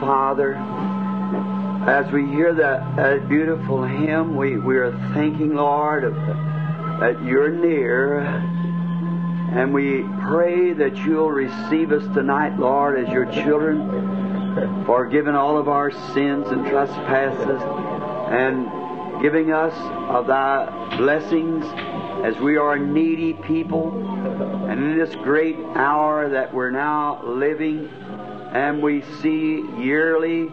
Father, as we hear that, that beautiful hymn, we, we are thanking, Lord, of, that you're near. And we pray that you'll receive us tonight, Lord, as your children, forgiving all of our sins and trespasses, and giving us of thy blessings as we are needy people. And in this great hour that we're now living, and we see yearly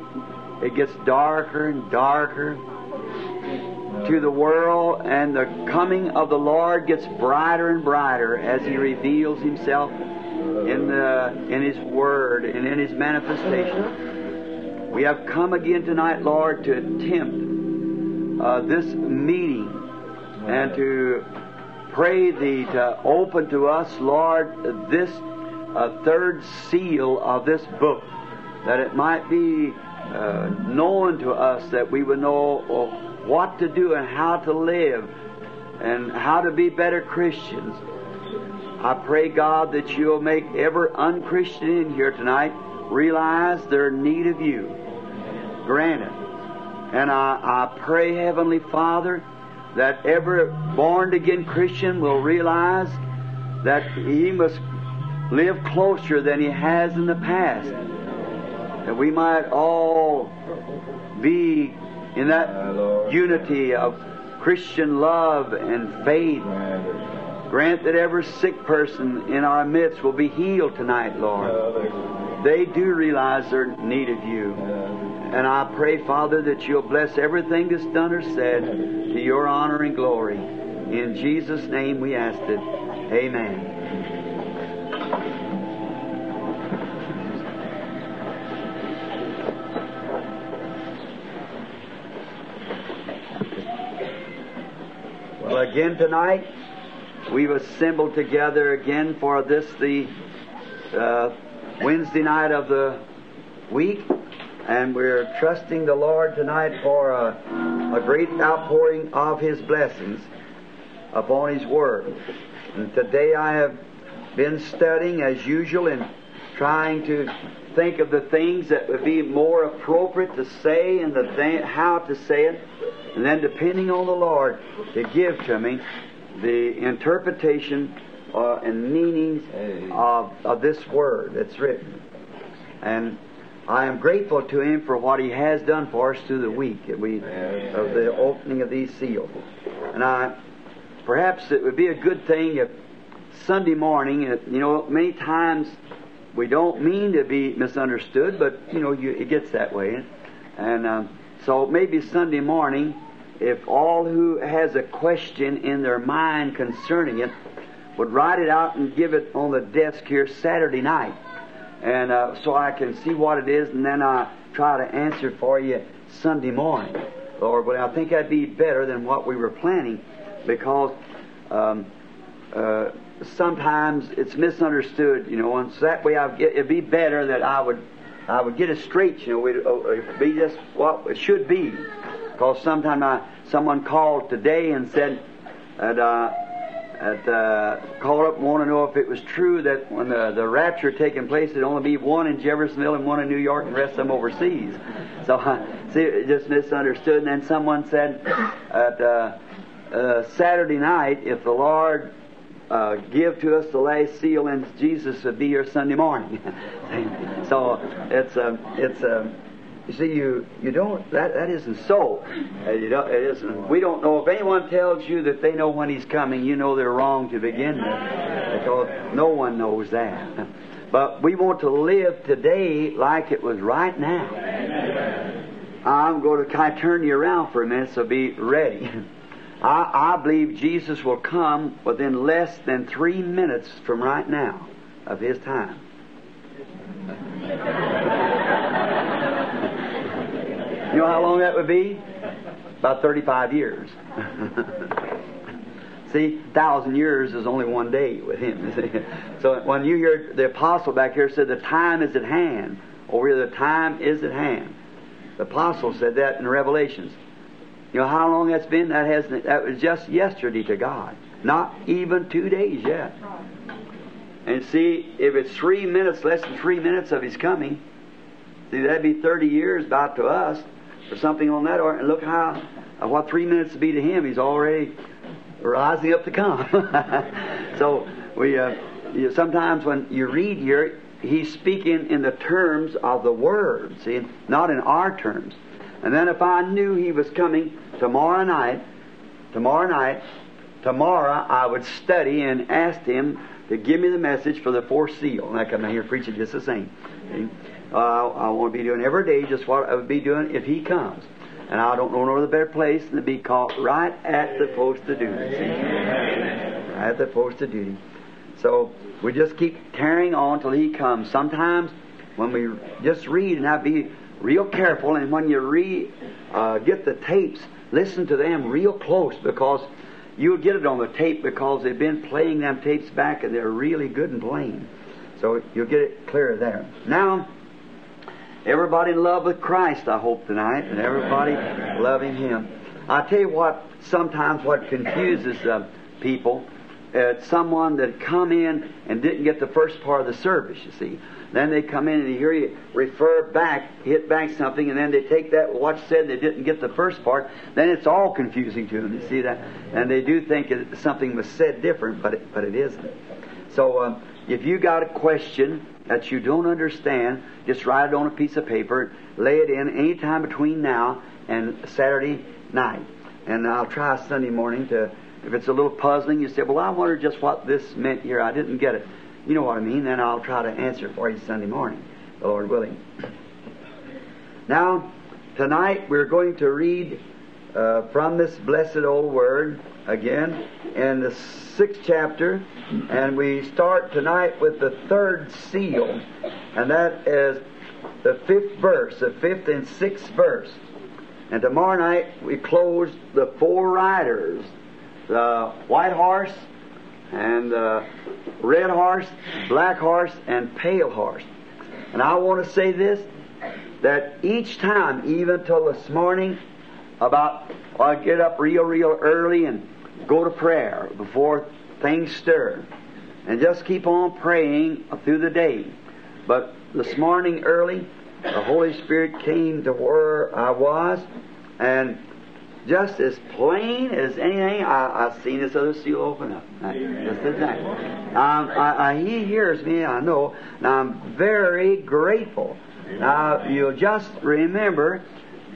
it gets darker and darker to the world, and the coming of the Lord gets brighter and brighter as He reveals Himself in the in His Word and in His manifestation. We have come again tonight, Lord, to attempt uh, this meeting and to pray Thee to open to us, Lord, this uh, third seal of this book, that it might be uh, known to us that we would know uh, what to do and how to live and how to be better Christians. I pray, God, that you'll make every unchristian in here tonight realize their need of you. Grant it. And I, I pray, Heavenly Father, that every born again Christian will realize that he must live closer than he has in the past. That we might all be in that unity of Christian love and faith. Grant that every sick person in our midst will be healed tonight, Lord. They do realize their need of you. And I pray, Father, that you'll bless everything that's done or said to your honor and glory. In Jesus' name we ask it. Amen. Well, again tonight, we've assembled together again for this, the uh, Wednesday night of the week, and we're trusting the Lord tonight for a, a great outpouring of His blessings upon His Word. And today I have been studying as usual and trying to think of the things that would be more appropriate to say and the th- how to say it, and then depending on the Lord to give to me the interpretation uh, and meanings of, of this word that's written. And I am grateful to Him for what He has done for us through the week that we, of the opening of these seals. And I, perhaps it would be a good thing if Sunday morning, you know, many times we don't mean to be misunderstood, but you know, you, it gets that way. And um, so maybe Sunday morning, if all who has a question in their mind concerning it would write it out and give it on the desk here Saturday night, and uh, so I can see what it is, and then I try to answer for you Sunday morning, Lord. But I think that'd be better than what we were planning, because. Um, uh, sometimes it's misunderstood, you know, and so that way I'd get, it'd be better that I would, I would get it straight, you know, we'd, it'd be just what it should be. Because sometime I, someone called today and said that, uh, that uh, called up and wanted to know if it was true that when the, the rapture taking place, there'd only be one in Jeffersonville and one in New York, and the rest of them overseas. So, uh, see, just misunderstood. And then someone said that uh, uh, Saturday night, if the Lord uh, give to us the last seal, and Jesus would be here Sunday morning. so it's a, it's a, you see, you you don't that that isn't so. Uh, you don't, it isn't. We don't know if anyone tells you that they know when He's coming. You know they're wrong to begin with, because no one knows that. But we want to live today like it was right now. I'm going to kind of turn you around for a minute, so be ready. I, I believe Jesus will come within less than three minutes from right now of His time. you know how long that would be? About 35 years. See, thousand years is only one day with him. so when you hear the apostle back here said the time is at hand, here the time is at hand. The apostle said that in Revelations. You know how long that's been? That has that was just yesterday to God. Not even two days yet. And see, if it's three minutes, less than three minutes of his coming, see, that'd be 30 years about to us, or something on that order. And look how, what three minutes would be to him, he's already rising up to come. so, we, uh, you know, sometimes when you read here, he's speaking in the terms of the Word, see, not in our terms. And then if I knew he was coming tomorrow night, tomorrow night, tomorrow I would study and ask him to give me the message for the fourth seal. And I come down here preaching just the same. Uh, I want to be doing every day just what I would be doing if he comes. And I don't know no better place than to be caught right at the post of duty. See? At the post of duty. So we just keep carrying on till he comes. Sometimes when we just read and to be real careful, and when you re uh, get the tapes, listen to them real close because you'll get it on the tape because they've been playing them tapes back and they're really good and plain. So you'll get it clear there. Now, everybody in love with Christ, I hope tonight, and everybody loving Him. I tell you what, sometimes what confuses uh, people, uh, someone that come in and didn't get the first part of the service. You see, then they come in and you hear you refer back, hit back something, and then they take that what said they didn't get the first part. Then it's all confusing to them. You see that, and they do think something was said different, but it, but it isn't. So uh, if you got a question that you don't understand, just write it on a piece of paper, lay it in any time between now and Saturday night, and I'll try Sunday morning to. If it's a little puzzling, you say, "Well, I wonder just what this meant here. I didn't get it." You know what I mean? Then I'll try to answer for you Sunday morning, the Lord willing. Now, tonight we're going to read uh, from this blessed old word again in the sixth chapter, and we start tonight with the third seal, and that is the fifth verse, the fifth and sixth verse. And tomorrow night we close the four riders, the white horse, and uh, red horse, black horse, and pale horse. And I want to say this that each time, even till this morning, about I get up real, real early and go to prayer before things stir, and just keep on praying through the day. But this morning early, the Holy Spirit came to where I was, and just as plain as anything, I, I seen this other seal open up. Just exactly. Um, I, I, he hears me, I know, and I'm very grateful. Now, you'll just remember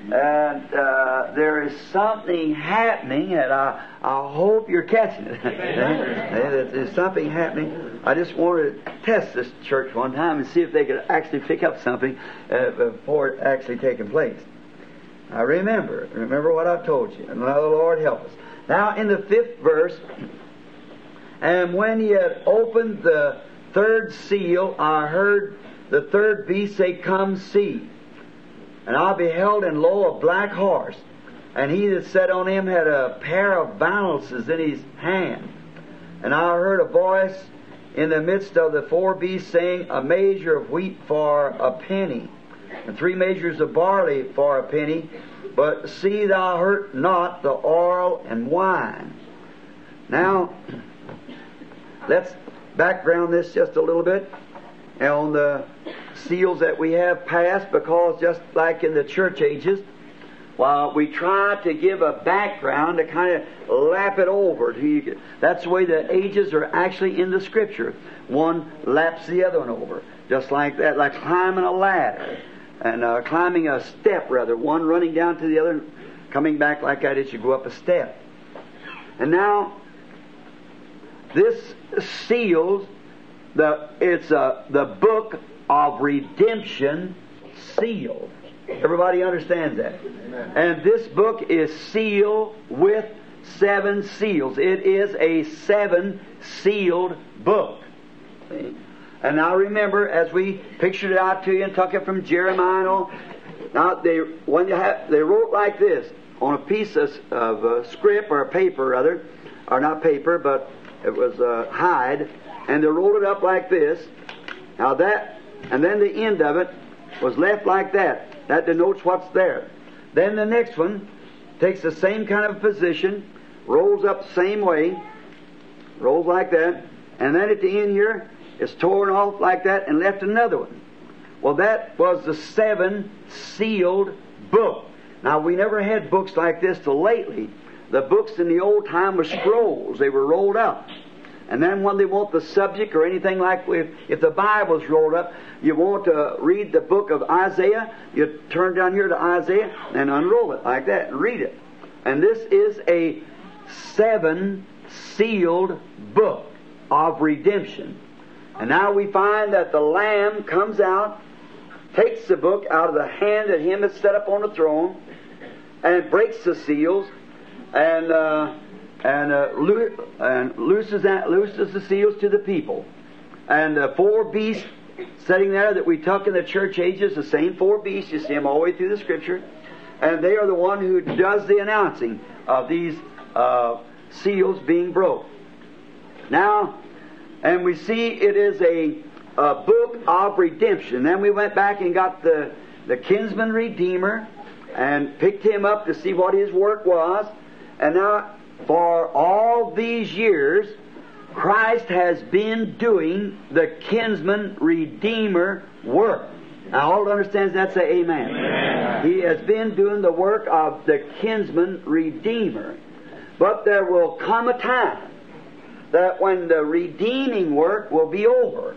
that uh, there is something happening, and I, I hope you're catching it. There's something happening. I just wanted to test this church one time and see if they could actually pick up something uh, before it actually taking place. Now remember, remember what I've told you, and let the Lord help us. Now in the fifth verse, and when he had opened the third seal, I heard the third beast say, Come see. And I beheld, and lo, a black horse, and he that sat on him had a pair of balances in his hand. And I heard a voice in the midst of the four beasts saying, A measure of wheat for a penny and three measures of barley for a penny, but see thou hurt not the oil and wine. Now, let's background this just a little bit on the seals that we have passed, because just like in the church ages, while we try to give a background to kind of lap it over. That's the way the ages are actually in the Scripture. One laps the other one over, just like that, like climbing a ladder and uh, climbing a step, rather, one running down to the other, coming back like that as you go up a step. And now, this seals the it's uh, the book of redemption sealed. Everybody understands that. Amen. And this book is sealed with seven seals. It is a seven sealed book. See? And now remember, as we pictured it out to you and took it from Jeremiah and all, now they when you have they wrote like this on a piece of, of uh, script or paper rather, or not paper, but it was uh, hide, and they rolled it up like this. Now that, and then the end of it was left like that. That denotes what's there. Then the next one takes the same kind of position, rolls up the same way, rolls like that, and then at the end here, it's torn off like that and left another one. Well, that was the seven sealed book. Now, we never had books like this till lately. The books in the old time were scrolls. They were rolled up. And then when they want the subject or anything like if, if the Bible's rolled up, you want to read the book of Isaiah, you turn down here to Isaiah and unroll it like that and read it. And this is a seven sealed book of redemption. And now we find that the Lamb comes out, takes the book out of the hand of him that's set up on the throne, and breaks the seals, and uh, and, uh, lo- and looses that, looses the seals to the people. And the four beasts sitting there that we took in the church ages, the same four beasts, you see them all the way through the Scripture, and they are the one who does the announcing of these uh, seals being broke. Now, and we see it is a, a book of redemption. Then we went back and got the, the kinsman redeemer and picked him up to see what his work was. And now, for all these years, Christ has been doing the kinsman redeemer work. Now, all understands that say amen. amen. He has been doing the work of the kinsman redeemer. But there will come a time that when the redeeming work will be over.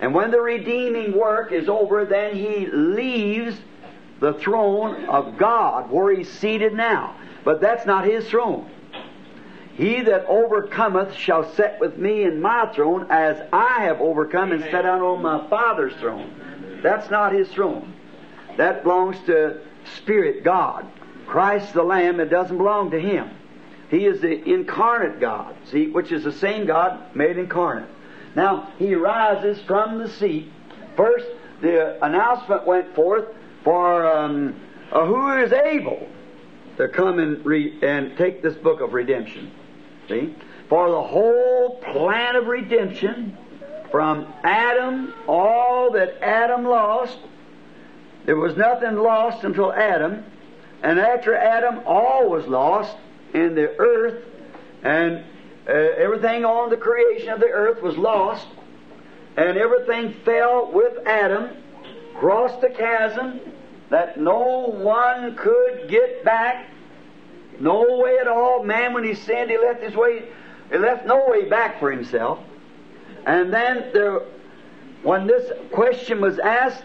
And when the redeeming work is over, then he leaves the throne of God where he's seated now. But that's not his throne. He that overcometh shall sit with me in my throne as I have overcome and sat down on my Father's throne. That's not his throne. That belongs to Spirit God. Christ the Lamb, it doesn't belong to him. He is the incarnate God, see, which is the same God made incarnate. Now, he rises from the seat. First, the announcement went forth for um, uh, who is able to come and, re- and take this book of redemption. See? For the whole plan of redemption, from Adam, all that Adam lost, there was nothing lost until Adam, and after Adam, all was lost, in the earth, and uh, everything on the creation of the earth was lost, and everything fell with Adam, crossed the chasm that no one could get back, no way at all. Man, when he sinned, he left his way, he left no way back for himself. And then there, when this question was asked,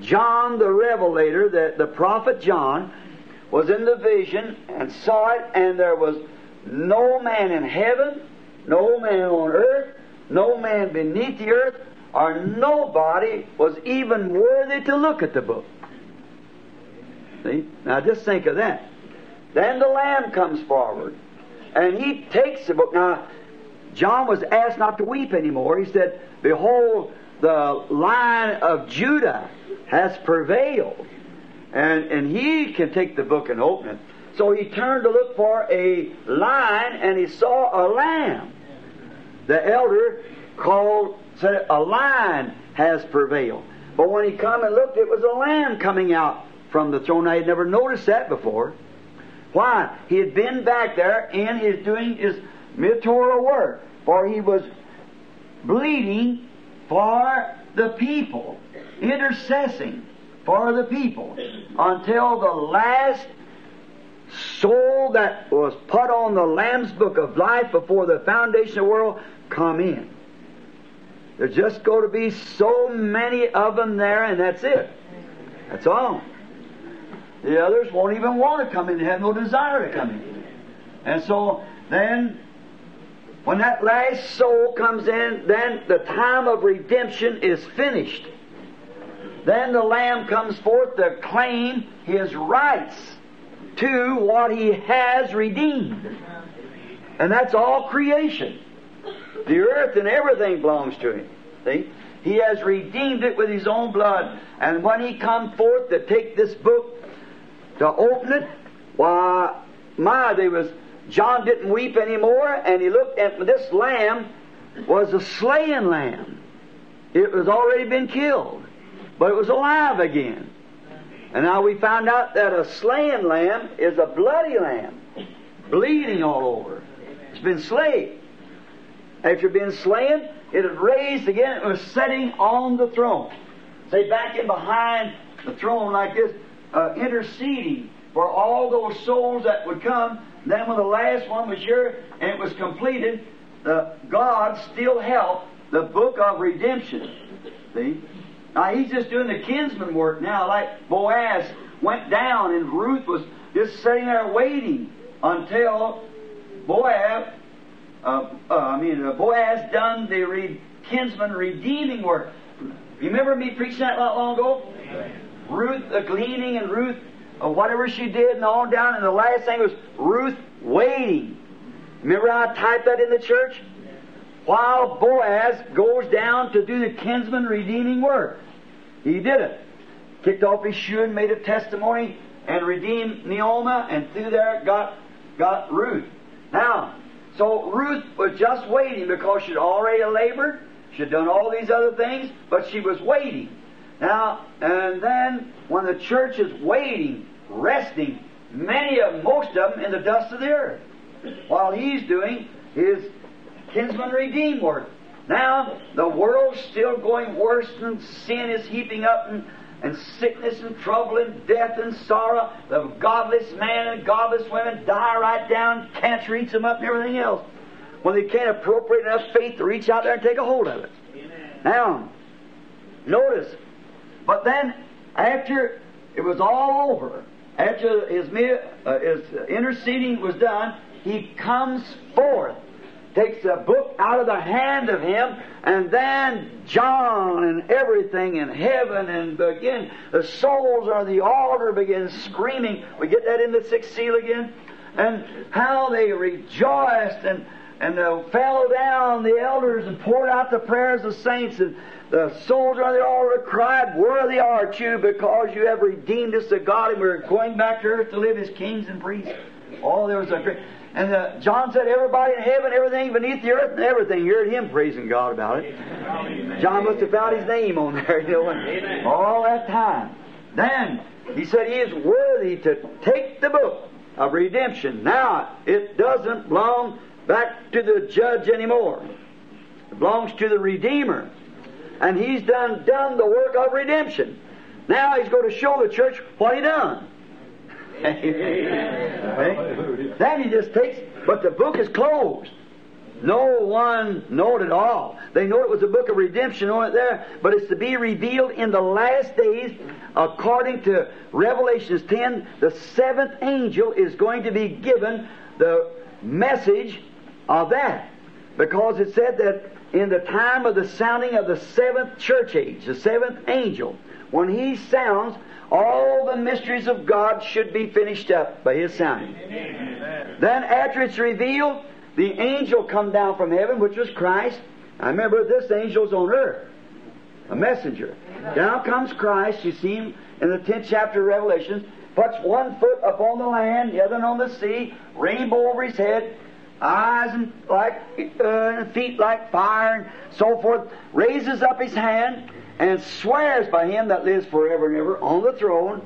John the Revelator, the, the prophet John, was in the vision and saw it, and there was no man in heaven, no man on earth, no man beneath the earth, or nobody was even worthy to look at the book. See? Now just think of that. Then the Lamb comes forward, and he takes the book. Now, John was asked not to weep anymore. He said, Behold, the Lion of Judah has prevailed and, and he can take the book and open it. So he turned to look for a lion, and he saw a lamb. The elder called, said, A lion has prevailed. But when he come and looked, it was a lamb coming out from the throne. I had never noticed that before. Why? He had been back there in his doing his mediatorial work, for he was bleeding for the people, intercessing for the people until the last soul that was put on the Lamb's Book of Life before the foundation of the world come in. There's just going to be so many of them there, and that's it. That's all. The others won't even want to come in, they have no desire to come in. And so then, when that last soul comes in, then the time of redemption is finished. Then the Lamb comes forth to claim his rights to what he has redeemed. And that's all creation. The earth and everything belongs to him. See? He has redeemed it with his own blood. And when he come forth to take this book, to open it, why, my, they was, John didn't weep anymore, and he looked at this lamb was a slain lamb. It was already been killed but it was alive again. And now we found out that a slain lamb is a bloody lamb, bleeding all over. It's been slain. after being slain, it had raised again. It was sitting on the throne. Say, back in behind the throne like this, uh, interceding for all those souls that would come. Then when the last one was here and it was completed, the God still held the book of redemption. See? Now he's just doing the kinsman work now, like Boaz went down and Ruth was just sitting there waiting until Boaz, uh, uh, I mean, uh, Boaz done the re- kinsman redeeming work. Remember me preaching that not long ago? Ruth uh, gleaning and Ruth uh, whatever she did and on down, and the last thing was Ruth waiting. Remember how I typed that in the church? While Boaz goes down to do the kinsman redeeming work. He did it. Kicked off his shoe and made a testimony and redeemed Naomi, and through there got got Ruth. Now, so Ruth was just waiting because she'd already labored, she'd done all these other things, but she was waiting. Now, and then when the church is waiting, resting, many of most of them in the dust of the earth, while he's doing his kinsman redeem work. Now, the world's still going worse, and sin is heaping up, and, and sickness and trouble and death and sorrow. The godless man and godless women die right down, cancer eats them up, and everything else. When they can't appropriate enough faith to reach out there and take a hold of it. Amen. Now, notice, but then after it was all over, after his, uh, his interceding was done, he comes forth takes a book out of the hand of him, and then John and everything in heaven and begin the souls on the altar begin screaming. We get that in the sixth seal again, and how they rejoiced and and uh, fell down the elders and poured out the prayers of saints and the soldier on the altar cried, Worthy art you because you have redeemed us to God and we're going back to earth to live as kings and priests. Oh, there was a great. And uh, John said, Everybody in heaven, everything beneath the earth, and everything. You heard him praising God about it. Amen. John must have found his name on there, you know, all that time. Then he said, He is worthy to take the book of redemption. Now, it doesn't belong back to the judge anymore. It belongs to the Redeemer. And he's done done the work of redemption. Now he's going to show the church what he done. Then he just takes, but the book is closed. No one know it at all. They know it was a book of redemption on it there, but it's to be revealed in the last days according to Revelations 10. The seventh angel is going to be given the message of that. Because it said that in the time of the sounding of the seventh church age, the seventh angel, when he sounds, all the mysteries of God should be finished up by his Son. Amen. Then after it's revealed, the angel come down from heaven, which was Christ. I remember this angel's on earth, a messenger. Down comes Christ. You see him in the tenth chapter of Revelation. Puts one foot upon the land, the other on the sea, rainbow over his head, eyes and like uh, feet like fire, and so forth. Raises up his hand and swears by him that lives forever and ever on the throne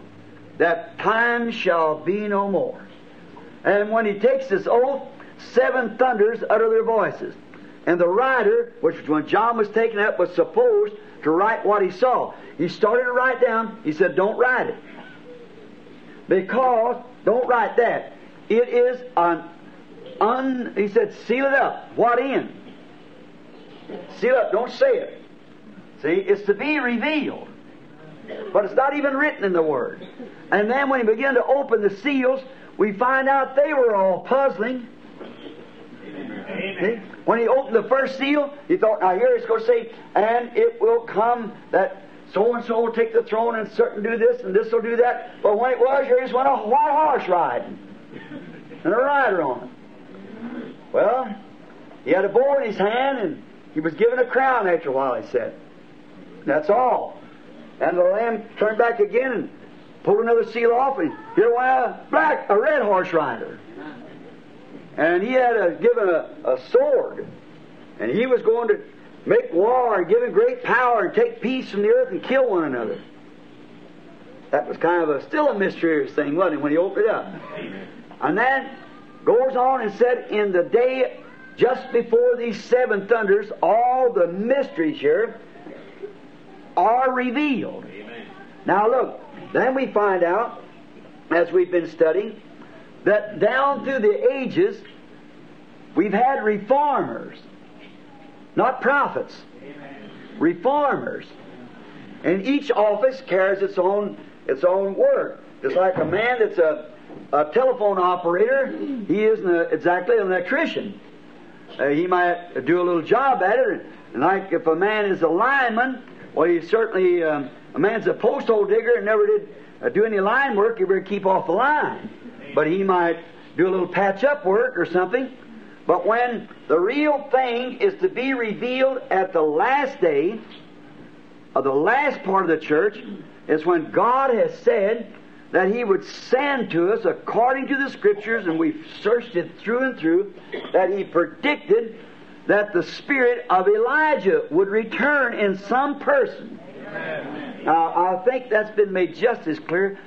that time shall be no more. And when he takes this oath, seven thunders utter their voices. And the writer, which when John was taken up, was supposed to write what he saw. He started to write down. He said, Don't write it. Because, don't write that. It is an un, he said, seal it up. What in? Seal up. Don't say it. See, it's to be revealed. But it's not even written in the Word. And then when he began to open the seals, we find out they were all puzzling. See? When he opened the first seal, he thought, now here it's going to say, and it will come that so and so will take the throne and certain do this and this will do that. But when it was, here just went a white horse riding and a rider on it. Well, he had a bow in his hand and he was given a crown after a while, he said. That's all. And the lamb turned back again and pulled another seal off, and here went a black, a red horse rider. And he had a, given a, a sword, and he was going to make war and give him great power and take peace from the earth and kill one another. That was kind of a still a mysterious thing, wasn't it, when he opened it up? And then goes on and said, In the day just before these seven thunders, all the mysteries here are revealed. Now look, then we find out, as we've been studying, that down through the ages, we've had reformers, not prophets. Reformers. And each office carries its own its own work. It's like a man that's a, a telephone operator, he isn't a, exactly an electrician. Uh, he might do a little job at it. And like if a man is a lineman, well, he certainly, um, a man's a post hole digger and never did uh, do any line work, he better keep off the line. But he might do a little patch up work or something. But when the real thing is to be revealed at the last day, of the last part of the church, is when God has said that He would send to us according to the Scriptures, and we've searched it through and through, that He predicted that the spirit of Elijah would return in some person. Now, I think that's been made just as clear,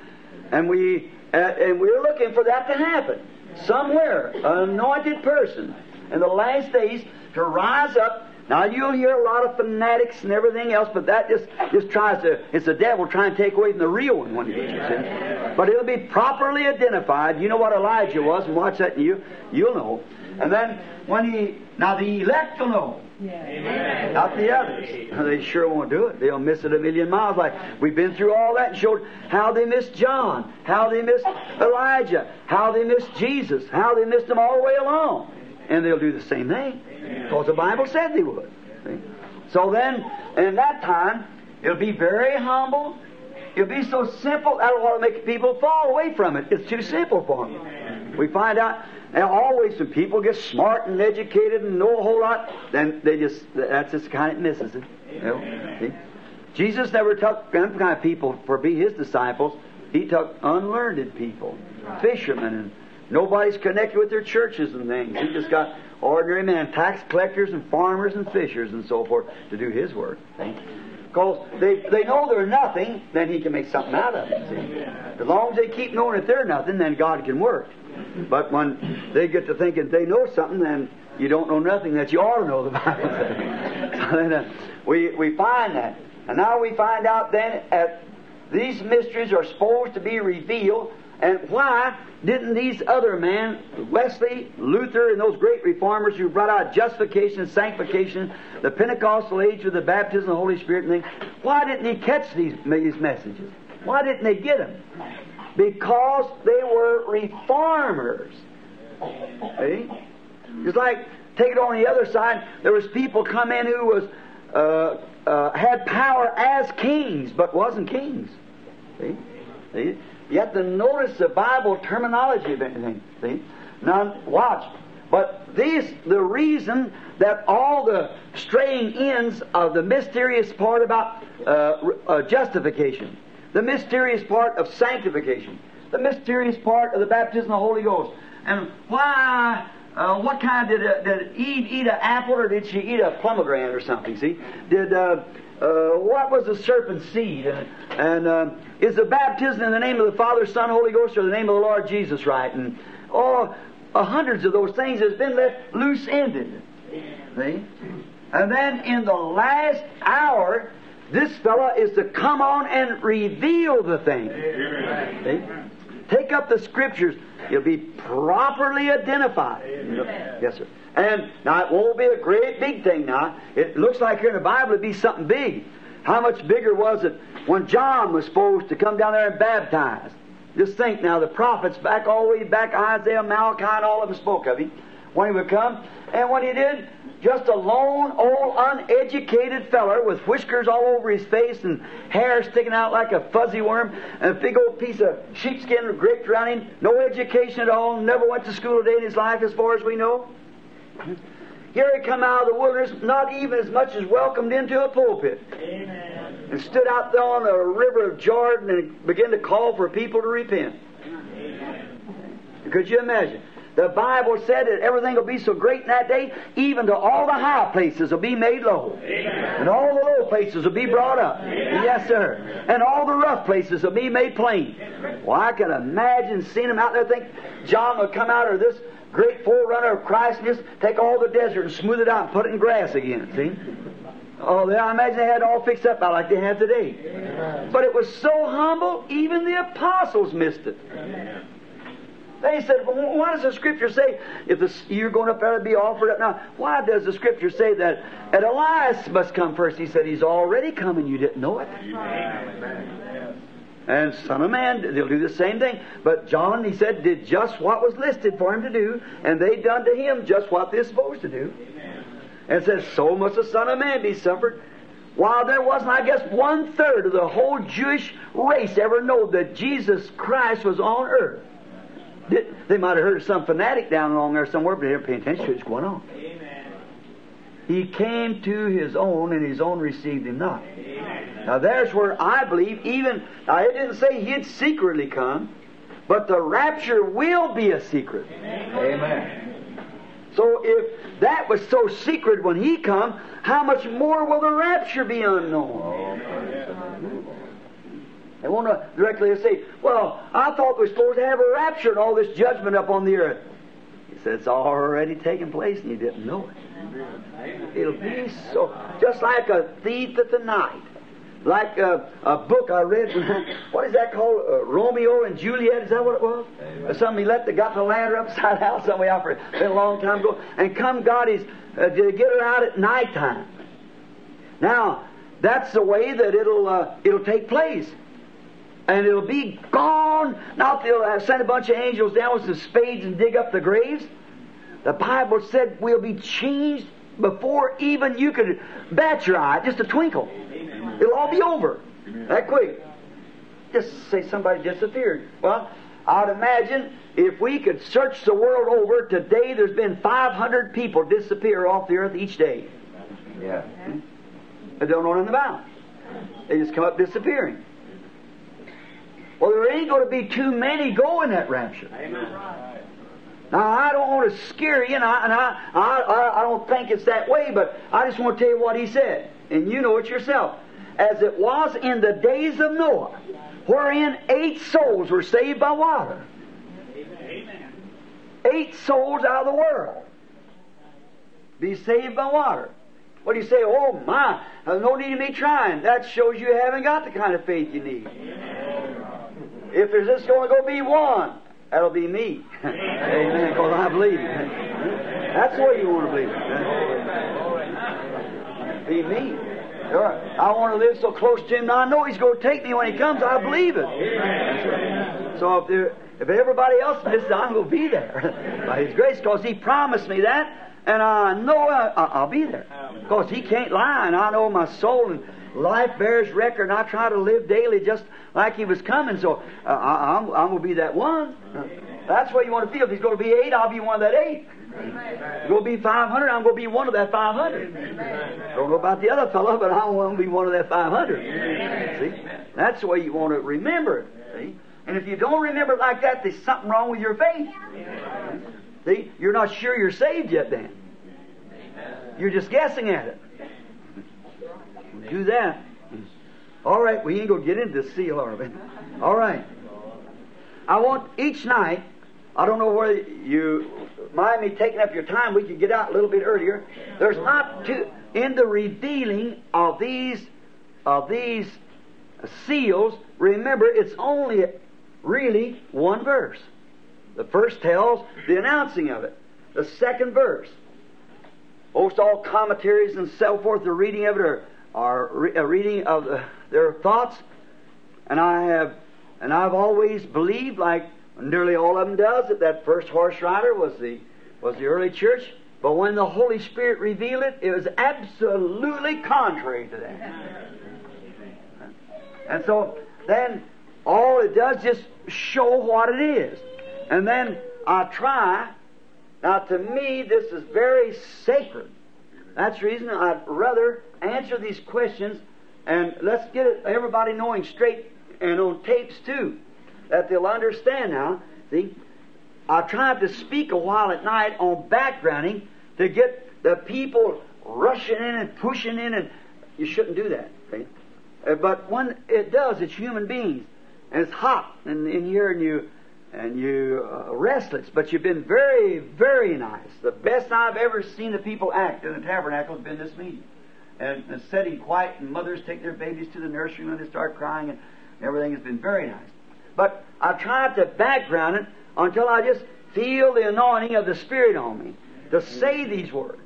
and we uh, and we're looking for that to happen somewhere. An anointed person in the last days to rise up. Now you'll hear a lot of fanatics and everything else, but that just just tries to it's the devil trying to take away from the real one when he gets in. But it'll be properly identified. You know what Elijah was, and watch that, and you you'll know. And then when he now the elect will know. Yeah. Not the others. They sure won't do it. They'll miss it a million miles. Like we've been through all that and showed how they missed John, how they missed Elijah, how they missed Jesus, how they missed them all the way along. And they'll do the same thing. Because the Bible said they would. See? So then, in that time, it'll be very humble. It'll be so simple, that'll want to make people fall away from it. It's too simple for them. We find out now, always when people get smart and educated and know a whole lot, then they just, that's just kind of misses it. You know? Jesus never took them kind of people for be his disciples. He took unlearned people, fishermen, and nobody's connected with their churches and things. He just got ordinary men, tax collectors and farmers and fishers and so forth to do his work. Because they, they know they're nothing, then he can make something out of it. See? As long as they keep knowing that they're nothing, then God can work. But when they get to thinking they know something, then you don't know nothing that you ought to know, the Bible so then, uh, we, we find that. And now we find out then that these mysteries are supposed to be revealed. And why didn't these other men, Wesley, Luther, and those great reformers who brought out justification sanctification, the Pentecostal age with the baptism of the Holy Spirit and things, why didn't he catch these, these messages? Why didn't they get them? Because they were reformers. See? It's like take it on the other side. There was people come in who was uh, uh, had power as kings, but wasn't kings. See? See? You have to notice the Bible terminology of anything. See? Now watch. But these the reason that all the straying ends of the mysterious part about uh, uh justification the mysterious part of sanctification, the mysterious part of the baptism of the Holy Ghost. And why, uh, what kind did, uh, did Eve eat an apple or did she eat a pomegranate or something? See? Did, uh, uh, what was the serpent's seed? And, and uh, is the baptism in the name of the Father, Son, Holy Ghost, or the name of the Lord Jesus right? And oh, hundreds of those things has been left loose ended. See? And then in the last hour, this fellow is to come on and reveal the thing. Take up the scriptures. You'll be properly identified. Amen. Yes, sir. And now it won't be a great big thing now. It looks like here in the Bible it'd be something big. How much bigger was it when John was supposed to come down there and baptize? Just think now, the prophets back all the way back, Isaiah, Malachi, and all of them spoke of him when he would come. And when he did, just a lone, old, uneducated feller with whiskers all over his face and hair sticking out like a fuzzy worm and a big old piece of sheepskin draped around him. No education at all. Never went to school a day in his life, as far as we know. Here he come out of the wilderness, not even as much as welcomed into a pulpit. Amen. And stood out there on the river of Jordan and began to call for people to repent. Amen. Could you imagine? The Bible said that everything will be so great in that day, even to all the high places will be made low. Amen. And all the low places will be brought up. Amen. Yes, sir. And all the rough places will be made plain. Well, I can imagine seeing them out there think John will come out of this great forerunner of Christ and just take all the desert and smooth it out and put it in grass again, see? Oh, I imagine they had it all fixed up like they have today. But it was so humble, even the apostles missed it. They said, well, why does the Scripture say if the, you're going up there to be offered up now? Why does the Scripture say that, that Elias must come first? He said he's already coming. You didn't know it. And Son of Man, they'll do the same thing. But John, he said, did just what was listed for him to do, and they done to him just what they're supposed to do. And it says, so must the Son of Man be suffered. While there wasn't, I guess, one third of the whole Jewish race ever know that Jesus Christ was on earth. They might have heard some fanatic down along there somewhere, but they didn't pay attention to what's going on. Amen. He came to his own, and his own received him not. Amen. Now there's where I believe, even, now it didn't say he'd secretly come, but the rapture will be a secret. Amen. Amen. So if that was so secret when he come, how much more will the rapture be unknown? They want to directly say, Well, I thought we were supposed to have a rapture and all this judgment up on the earth. He said, It's already taken place and you didn't know it. It'll be so, just like a thief at the night. Like a, a book I read, what is that called? Uh, Romeo and Juliet, is that what it was? Or something he let the, got the ladder upside down somewhere out for it. Been a long time ago. And come God is uh, to get her out at nighttime. Now, that's the way that it'll, uh, it'll take place and it'll be gone. Not they'll uh, send a bunch of angels down with some spades and dig up the graves. The Bible said we'll be changed before even you could bat your eye, just a twinkle. Amen. It'll all be over Amen. that quick. Just say somebody disappeared. Well, I'd imagine if we could search the world over today, there's been 500 people disappear off the earth each day. Yeah. They don't know nothing about. They just come up disappearing. Well, there ain't going to be too many going that rapture. Amen. Now, I don't want to scare you, and, I, and I, I, I don't think it's that way, but I just want to tell you what he said, and you know it yourself. As it was in the days of Noah, wherein eight souls were saved by water. Amen. Eight souls out of the world be saved by water. What do you say? Oh my, no need of me trying. That shows you haven't got the kind of faith you need. Amen. If there's just going to go be one, that'll be me. Amen. Because I believe. It. That's what you want to believe. It. Be me. I want to live so close to Him. Now I know He's going to take me when He comes. I believe it. So if there, if everybody else misses, I'm going to be there by His grace, because He promised me that, and I know uh, I, will be there, because He can't lie, and I know my soul and life bears record, and I try to live daily just like He was coming. So uh, I, am going to be that one. That's what you want to feel. If He's going to be eight, I'll be one of that eight. If going to be 500, I'm going to be one of that 500. Don't know about the other fellow, but I want to be one of that 500. See? That's the way you want to remember it. See? And if you don't remember it like that, there's something wrong with your faith. See? You're not sure you're saved yet then. You're just guessing at it. Do that. All right, we ain't going to get into the seal, are we? All right. I want each night, I don't know whether you mind me taking up your time, we could get out a little bit earlier. There's not two, in the revealing of these, of these seals, remember it's only really one verse. The first tells the announcing of it. The second verse. Most all commentaries and so forth, the reading of it are are re- a reading of the, their thoughts, and I have, and I've always believed, like nearly all of them does, that that first horse rider was the was the early church. But when the Holy Spirit revealed it, it was absolutely contrary to that. And so then all it does just show what it is. And then I try. Now to me, this is very sacred. That's the reason I'd rather answer these questions and let's get everybody knowing straight and on tapes too, that they'll understand now. See, I tried to speak a while at night on backgrounding to get the people rushing in and pushing in, and you shouldn't do that. Uh, but when it does, it's human beings, and it's hot in, in here, and you and you uh, restless, but you've been very, very nice. The best I've ever seen the people act in the tabernacle has been this meeting. And, and sitting quiet, and mothers take their babies to the nursery when they start crying, and everything has been very nice. But I've tried to background it until I just feel the anointing of the Spirit on me to say these words,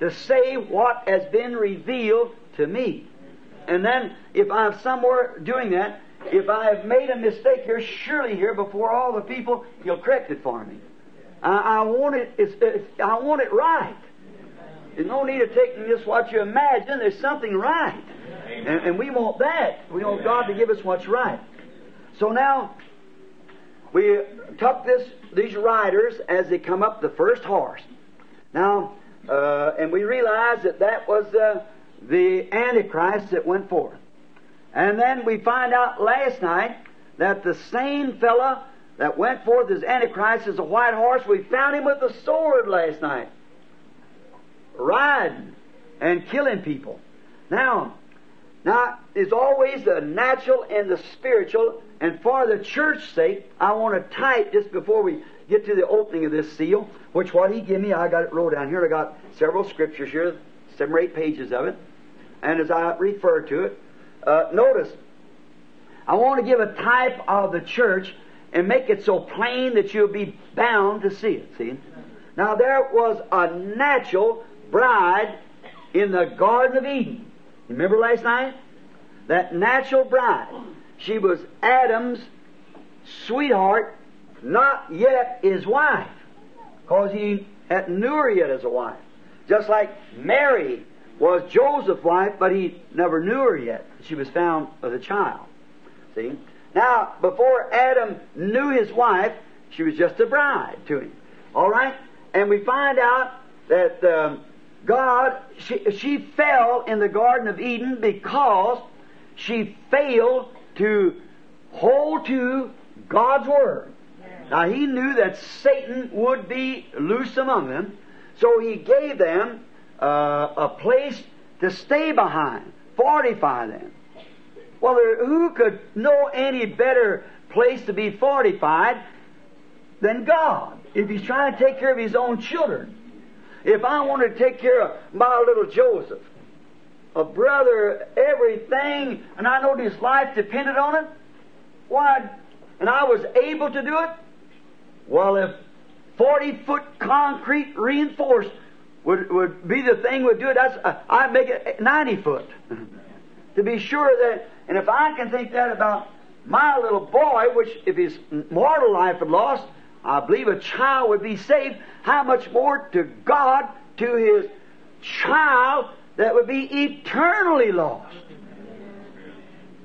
to say what has been revealed to me. And then, if I'm somewhere doing that, if I have made a mistake here, surely here before all the people, He'll correct it for me. I, I want it. It's, it's, I want it right. There's no need of taking just what you imagine. There's something right, and, and we want that. We want God to give us what's right. So now we took this these riders as they come up the first horse. Now, uh, and we realized that that was uh, the Antichrist that went forth. And then we find out last night that the same fella that went forth as Antichrist is a white horse. We found him with a sword last night, riding and killing people. Now, now, it's always the natural and the spiritual, and for the church's sake, I want to type just before we get to the opening of this seal, which what he gave me, I got it wrote down here. I got several scriptures here, seven or eight pages of it. And as I refer to it, uh, notice, I want to give a type of the church and make it so plain that you'll be bound to see it. See? Now, there was a natural bride in the Garden of Eden. Remember last night? That natural bride. She was Adam's sweetheart, not yet his wife, because he hadn't knew her yet as a wife. Just like Mary was Joseph's wife, but he never knew her yet. She was found as a child. See? Now, before Adam knew his wife, she was just a bride to him. All right? And we find out that um, God, she, she fell in the Garden of Eden because she failed to hold to God's Word. Now, he knew that Satan would be loose among them, so he gave them uh, a place to stay behind, fortify them. Well, there, who could know any better place to be fortified than God if He's trying to take care of His own children? If I wanted to take care of my little Joseph, a brother, everything, and I know his life depended on it, why, and I was able to do it, well, if 40 foot concrete reinforced would, would be the thing would do it, that's, uh, I'd make it 90 foot. to be sure that, and if I can think that about my little boy, which if his mortal life had lost, I believe a child would be saved, how much more to God, to his child that would be eternally lost?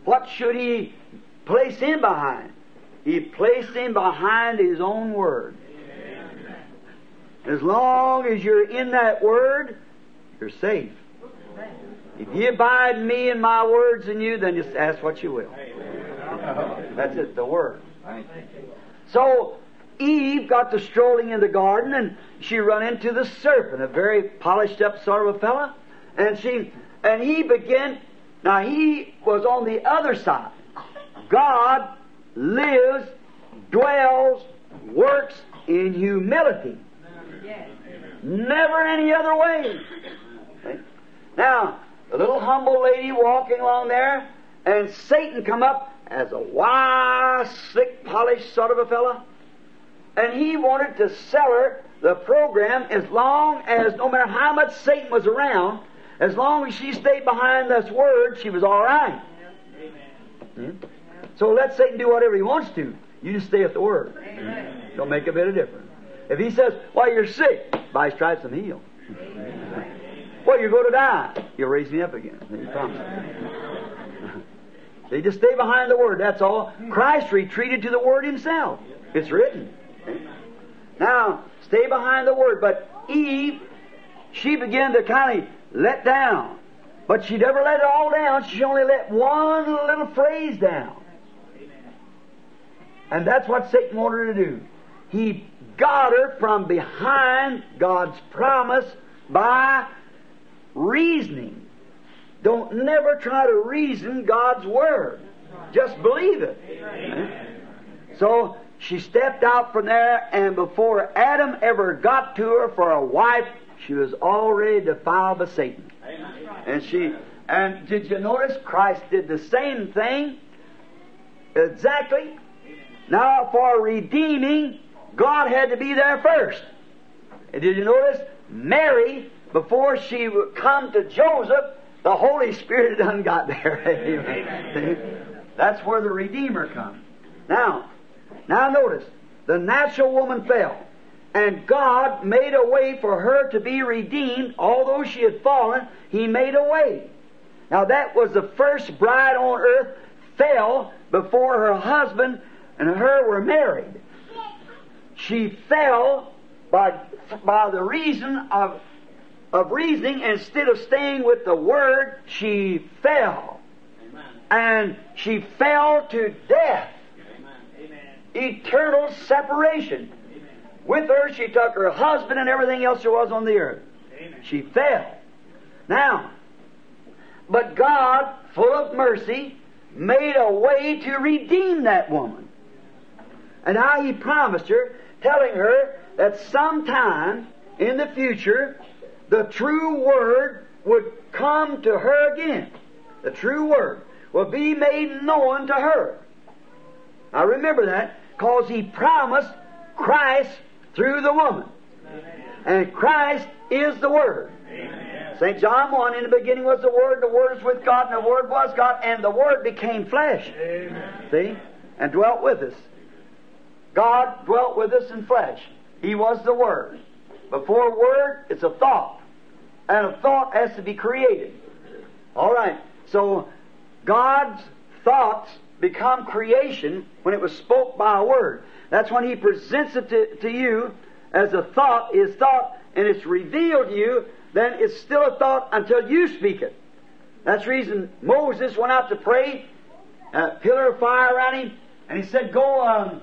What should he place him behind? He placed him behind his own word. As long as you're in that word, you're safe. If you abide in me and my words in you, then just ask what you will. That's it, the word. So Eve got to strolling in the garden and she run into the serpent, a very polished up sort of a fella, and she and he began now he was on the other side. God lives, dwells, works in humility. Never any other way. Now, the little humble lady walking along there, and Satan come up as a wise, slick, polished sort of a fella, and he wanted to sell her the program as long as, no matter how much Satan was around, as long as she stayed behind this word, she was all right. Hmm? So let Satan do whatever he wants to. You just stay at the word. Amen. Don't make a bit of difference. If he says, "Well, you're sick," by stripes I'm healed. Well, you're going to die. He'll raise me up again. He promised. they just stay behind the word. That's all. Christ retreated to the word himself. It's written. Now, stay behind the word. But Eve, she began to kind of let down. But she never let it all down. She only let one little phrase down. And that's what Satan wanted her to do. He got her from behind God's promise by reasoning. Don't never try to reason God's Word. Just believe it. So she stepped out from there, and before Adam ever got to her for a wife, she was already defiled by Satan. And she, and did you notice Christ did the same thing? Exactly. Now, for redeeming, God had to be there first. And did you notice? Mary, before she would come to Joseph, the Holy Spirit had done got there. That's where the Redeemer comes. Now, now notice, the natural woman fell. And God made a way for her to be redeemed. Although she had fallen, He made a way. Now that was the first bride on earth fell before her husband and her were married. She fell by, by the reason of, of reasoning instead of staying with the Word, she fell. And she fell to death. Eternal separation. With her, she took her husband and everything else there was on the earth. She fell. Now, but God, full of mercy, made a way to redeem that woman. And how He promised her, telling her that sometime in the future, the true Word would come to her again. The true Word will be made known to her. I remember that because He promised Christ through the woman. And Christ is the Word. St. John 1, in the beginning was the Word, the Word is with God, and the Word was God, and the Word became flesh. See? And dwelt with us. God dwelt with us in flesh. He was the Word. Before Word, it's a thought. And a thought has to be created. All right. So, God's thoughts become creation when it was spoke by a Word. That's when He presents it to, to you as a thought, is thought, and it's revealed to you, then it's still a thought until you speak it. That's the reason Moses went out to pray, a pillar of fire around him, and he said, Go um,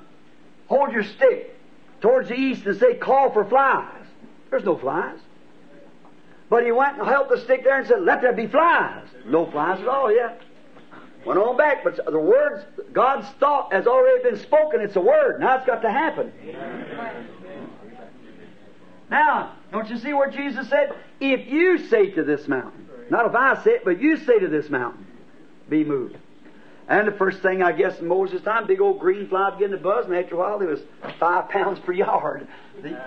hold your stick towards the east and say, Call for flies. There's no flies. But he went and held the stick there and said, Let there be flies. No flies at all yet. Went on back, but the words, God's thought has already been spoken. It's a word. Now it's got to happen. Now, don't you see what Jesus said? If you say to this mountain, not if I say it, but you say to this mountain, be moved. And the first thing, I guess, in Moses' time, big old green fly began to buzz, and after a while, it was five pounds per yard.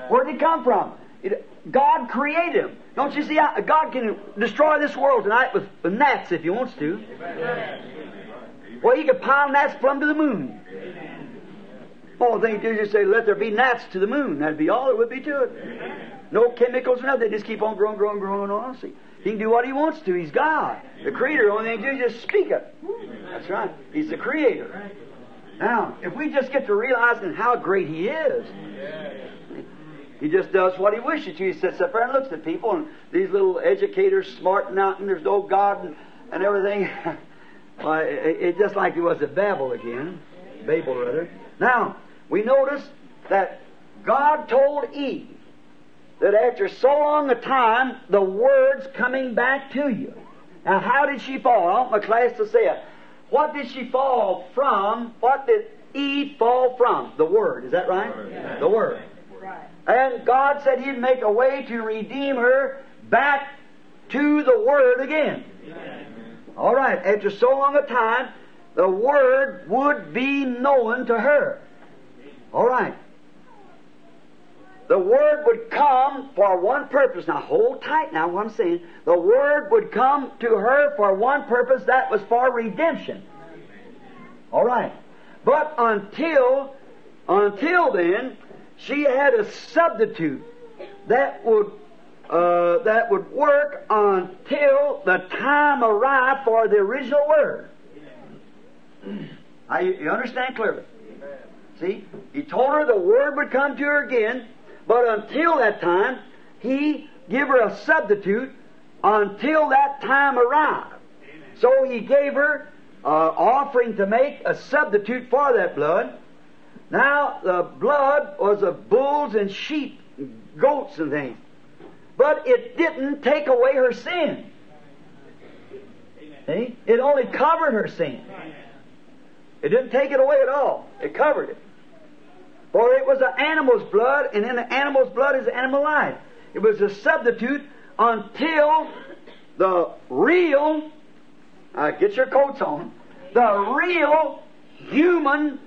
Where did it come from? It, God created him. Don't you see? How, God can destroy this world tonight with, with gnats if He wants to. Well, He could pile gnats plumb to the moon. All to do is just say, let there be gnats to the moon. That'd be all there would be to it. No chemicals or nothing. They just keep on growing, growing, growing on. See, He can do what He wants to. He's God. The Creator. Only thing to do is just speak it. That's right. He's the Creator. Now, if we just get to realizing how great He is, He just does what He wishes to. He sits up there and looks at people, and these little educators smarting out, and there's no God and, and everything. well, it, it just like it was at Babel again. Babel, rather. Now, we notice that God told Eve that after so long a time, the Word's coming back to you. Now, how did she fall? I want my class to say it. What did she fall from? What did Eve fall from? The Word. Is that right? Yeah. The Word. Right. And God said He'd make a way to redeem her back to the Word again. All right. After so long a time, the Word would be known to her. All right. The Word would come for one purpose. Now hold tight now what I'm saying. The Word would come to her for one purpose, that was for redemption. All right. But until, until then, she had a substitute that would, uh, that would work until the time arrived for the original Word. You, you understand clearly? See, he told her the word would come to her again, but until that time, he give her a substitute until that time arrived. So he gave her uh, offering to make a substitute for that blood. Now the blood was of bulls and sheep, and goats and things, but it didn't take away her sin. See? It only covered her sin. It didn't take it away at all. It covered it. For it was an animal's blood, and in the animal's blood is animal life. It was a substitute until the real, uh, get your coats on, the real human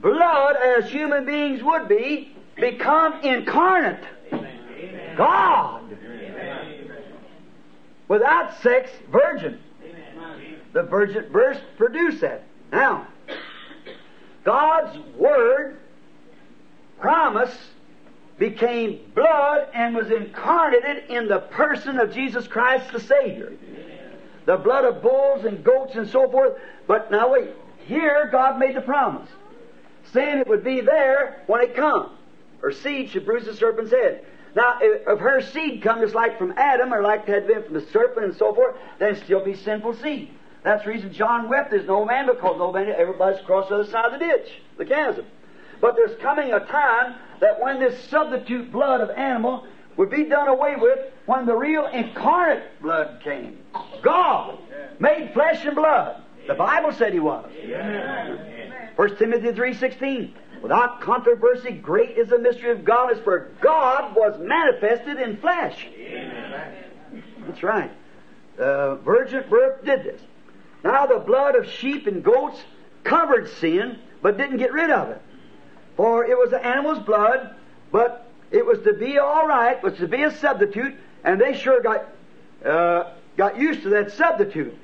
blood, as human beings would be, become incarnate. God. Without sex, virgin. The virgin birth produced that. Now, God's Word promise became blood and was incarnated in the person of Jesus Christ the Savior. The blood of bulls and goats and so forth. But now wait, here God made the promise, saying it would be there when it come. Her seed should bruise the serpent's head. Now, if her seed come just like from Adam, or like had been from the serpent and so forth, then still be sinful seed. That's the reason John wept there's no man because no man, everybody's crossed the other side of the ditch, the chasm. But there's coming a time that when this substitute blood of animal would be done away with when the real incarnate blood came. God made flesh and blood. The Bible said he was. 1 Timothy 3.16 Without controversy, great is the mystery of godliness, for God was manifested in flesh. That's right. Uh, virgin birth did this. Now the blood of sheep and goats covered sin, but didn't get rid of it. For it was the animal's blood, but it was to be all right, was to be a substitute, and they sure got uh, got used to that substitute.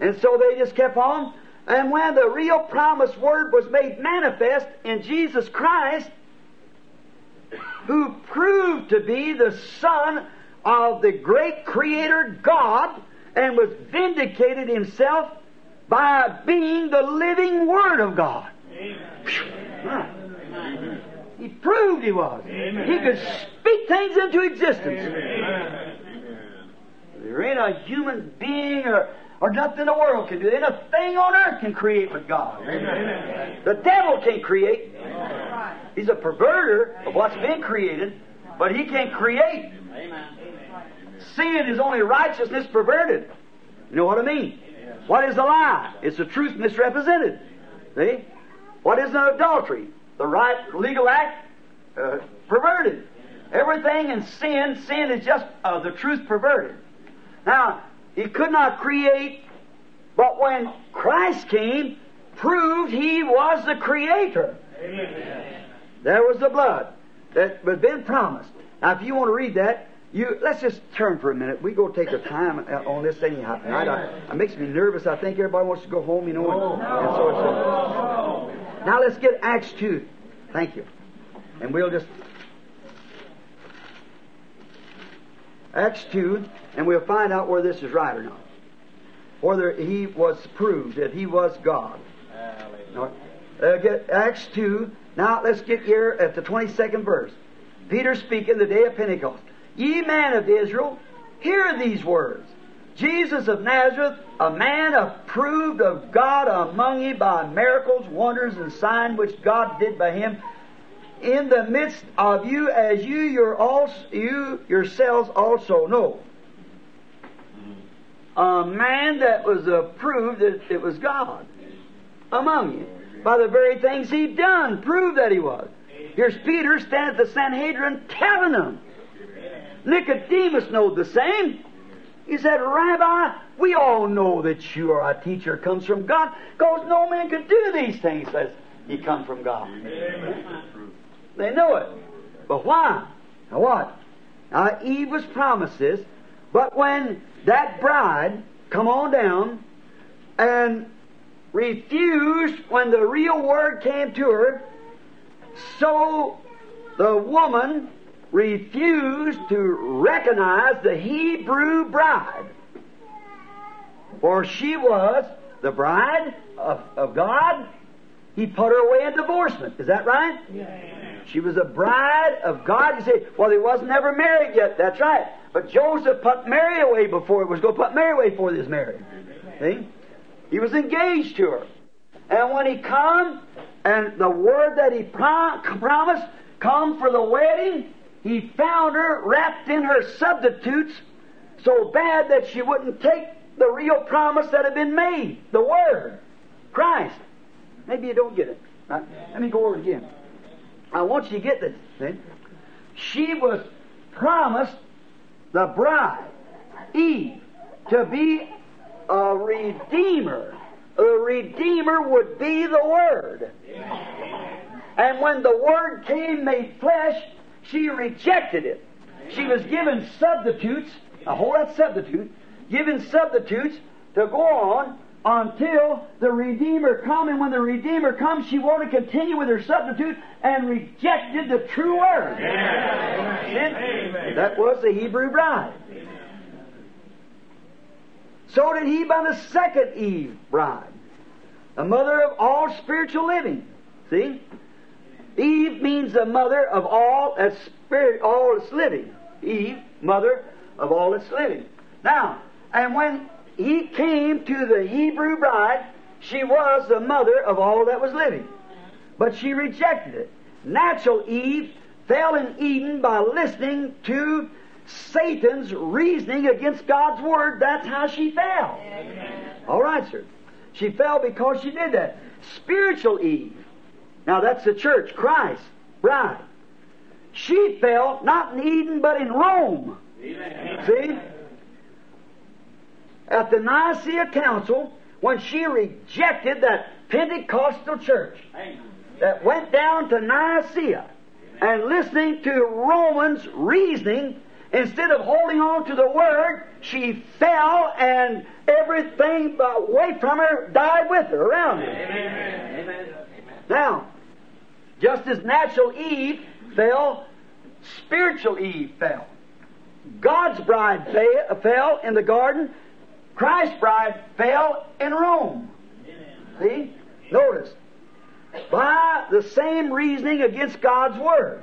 And so they just kept on. And when the real promised word was made manifest in Jesus Christ, who proved to be the Son of the great Creator God, and was vindicated himself by being the living Word of God. Amen. He proved he was. Amen. He could speak things into existence. Amen. There ain't a human being or, or nothing in the world can do. There ain't a thing on earth can create but God. The devil can't create. He's a perverter of what's been created, but he can't create. Sin is only righteousness perverted. You know what I mean? What is a lie? It's the truth misrepresented. See? What is an adultery? The right legal act uh, perverted. Everything in sin, sin is just uh, the truth perverted. Now, he could not create, but when Christ came, proved he was the creator. Amen. There was the blood that had been promised. Now, if you want to read that, you let's just turn for a minute. We go take a time on this anyhow. I, I, it makes me nervous. I think everybody wants to go home, you know. And, and so it's, now let's get Acts two. Thank you, and we'll just Acts two, and we'll find out whether this is right or not. Whether he was proved that he was God. Uh, get Acts two. Now let's get here at the twenty second verse. Peter speaking the day of Pentecost. Ye men of Israel, hear these words. Jesus of Nazareth, a man approved of God among you by miracles, wonders, and signs which God did by him in the midst of you, as you, your also, you yourselves also know. A man that was approved that it was God among you. By the very things he done, proved that he was. Here's Peter standing at the Sanhedrin telling them. Nicodemus knowed the same. He said, Rabbi, we all know that you are a teacher comes from God, because no man could do these things says he come from God. Amen. They know it. But why? Now what? Now Eve was promised this, but when that bride come on down and refused when the real word came to her, so the woman refused to recognize the Hebrew bride. For she was the bride of, of God. He put her away in divorcement. Is that right? Yeah. She was a bride of God. You say, well, he wasn't ever married yet. That's right. But Joseph put Mary away before it was going to put Mary away before was married. See? He was engaged to her. And when he come, and the word that he prom- promised come for the wedding, he found her wrapped in her substitutes so bad that she wouldn't take the real promise that had been made, the Word, Christ. Maybe you don't get it. Right? Let me go over it again. I want you to get this. See? She was promised the bride, Eve, to be a redeemer. The redeemer would be the Word. And when the Word came made flesh, she rejected it. She was given substitutes, a whole lot substitute, given substitutes to go on until the Redeemer come. And when the Redeemer comes, she wanted to continue with her substitute and rejected the true Word. Amen. That was the Hebrew bride. So did he by the second Eve bride, the mother of all spiritual living. See? Eve means the mother of all that's spirit, all that's living. Eve, mother of all that's living. Now, and when he came to the Hebrew bride, she was the mother of all that was living. But she rejected it. Natural Eve fell in Eden by listening to Satan's reasoning against God's Word. That's how she fell. All right, sir. She fell because she did that. Spiritual Eve. Now that's the church, Christ, bride. She fell not in Eden but in Rome. See? At the Nicaea Council, when she rejected that Pentecostal church that went down to Nicaea and listening to Romans' reasoning, instead of holding on to the Word, she fell and everything away from her died with her, around her. Now, just as natural Eve fell, spiritual Eve fell. God's bride fa- uh, fell in the garden. Christ's bride fell in Rome. See? Notice. By the same reasoning against God's Word.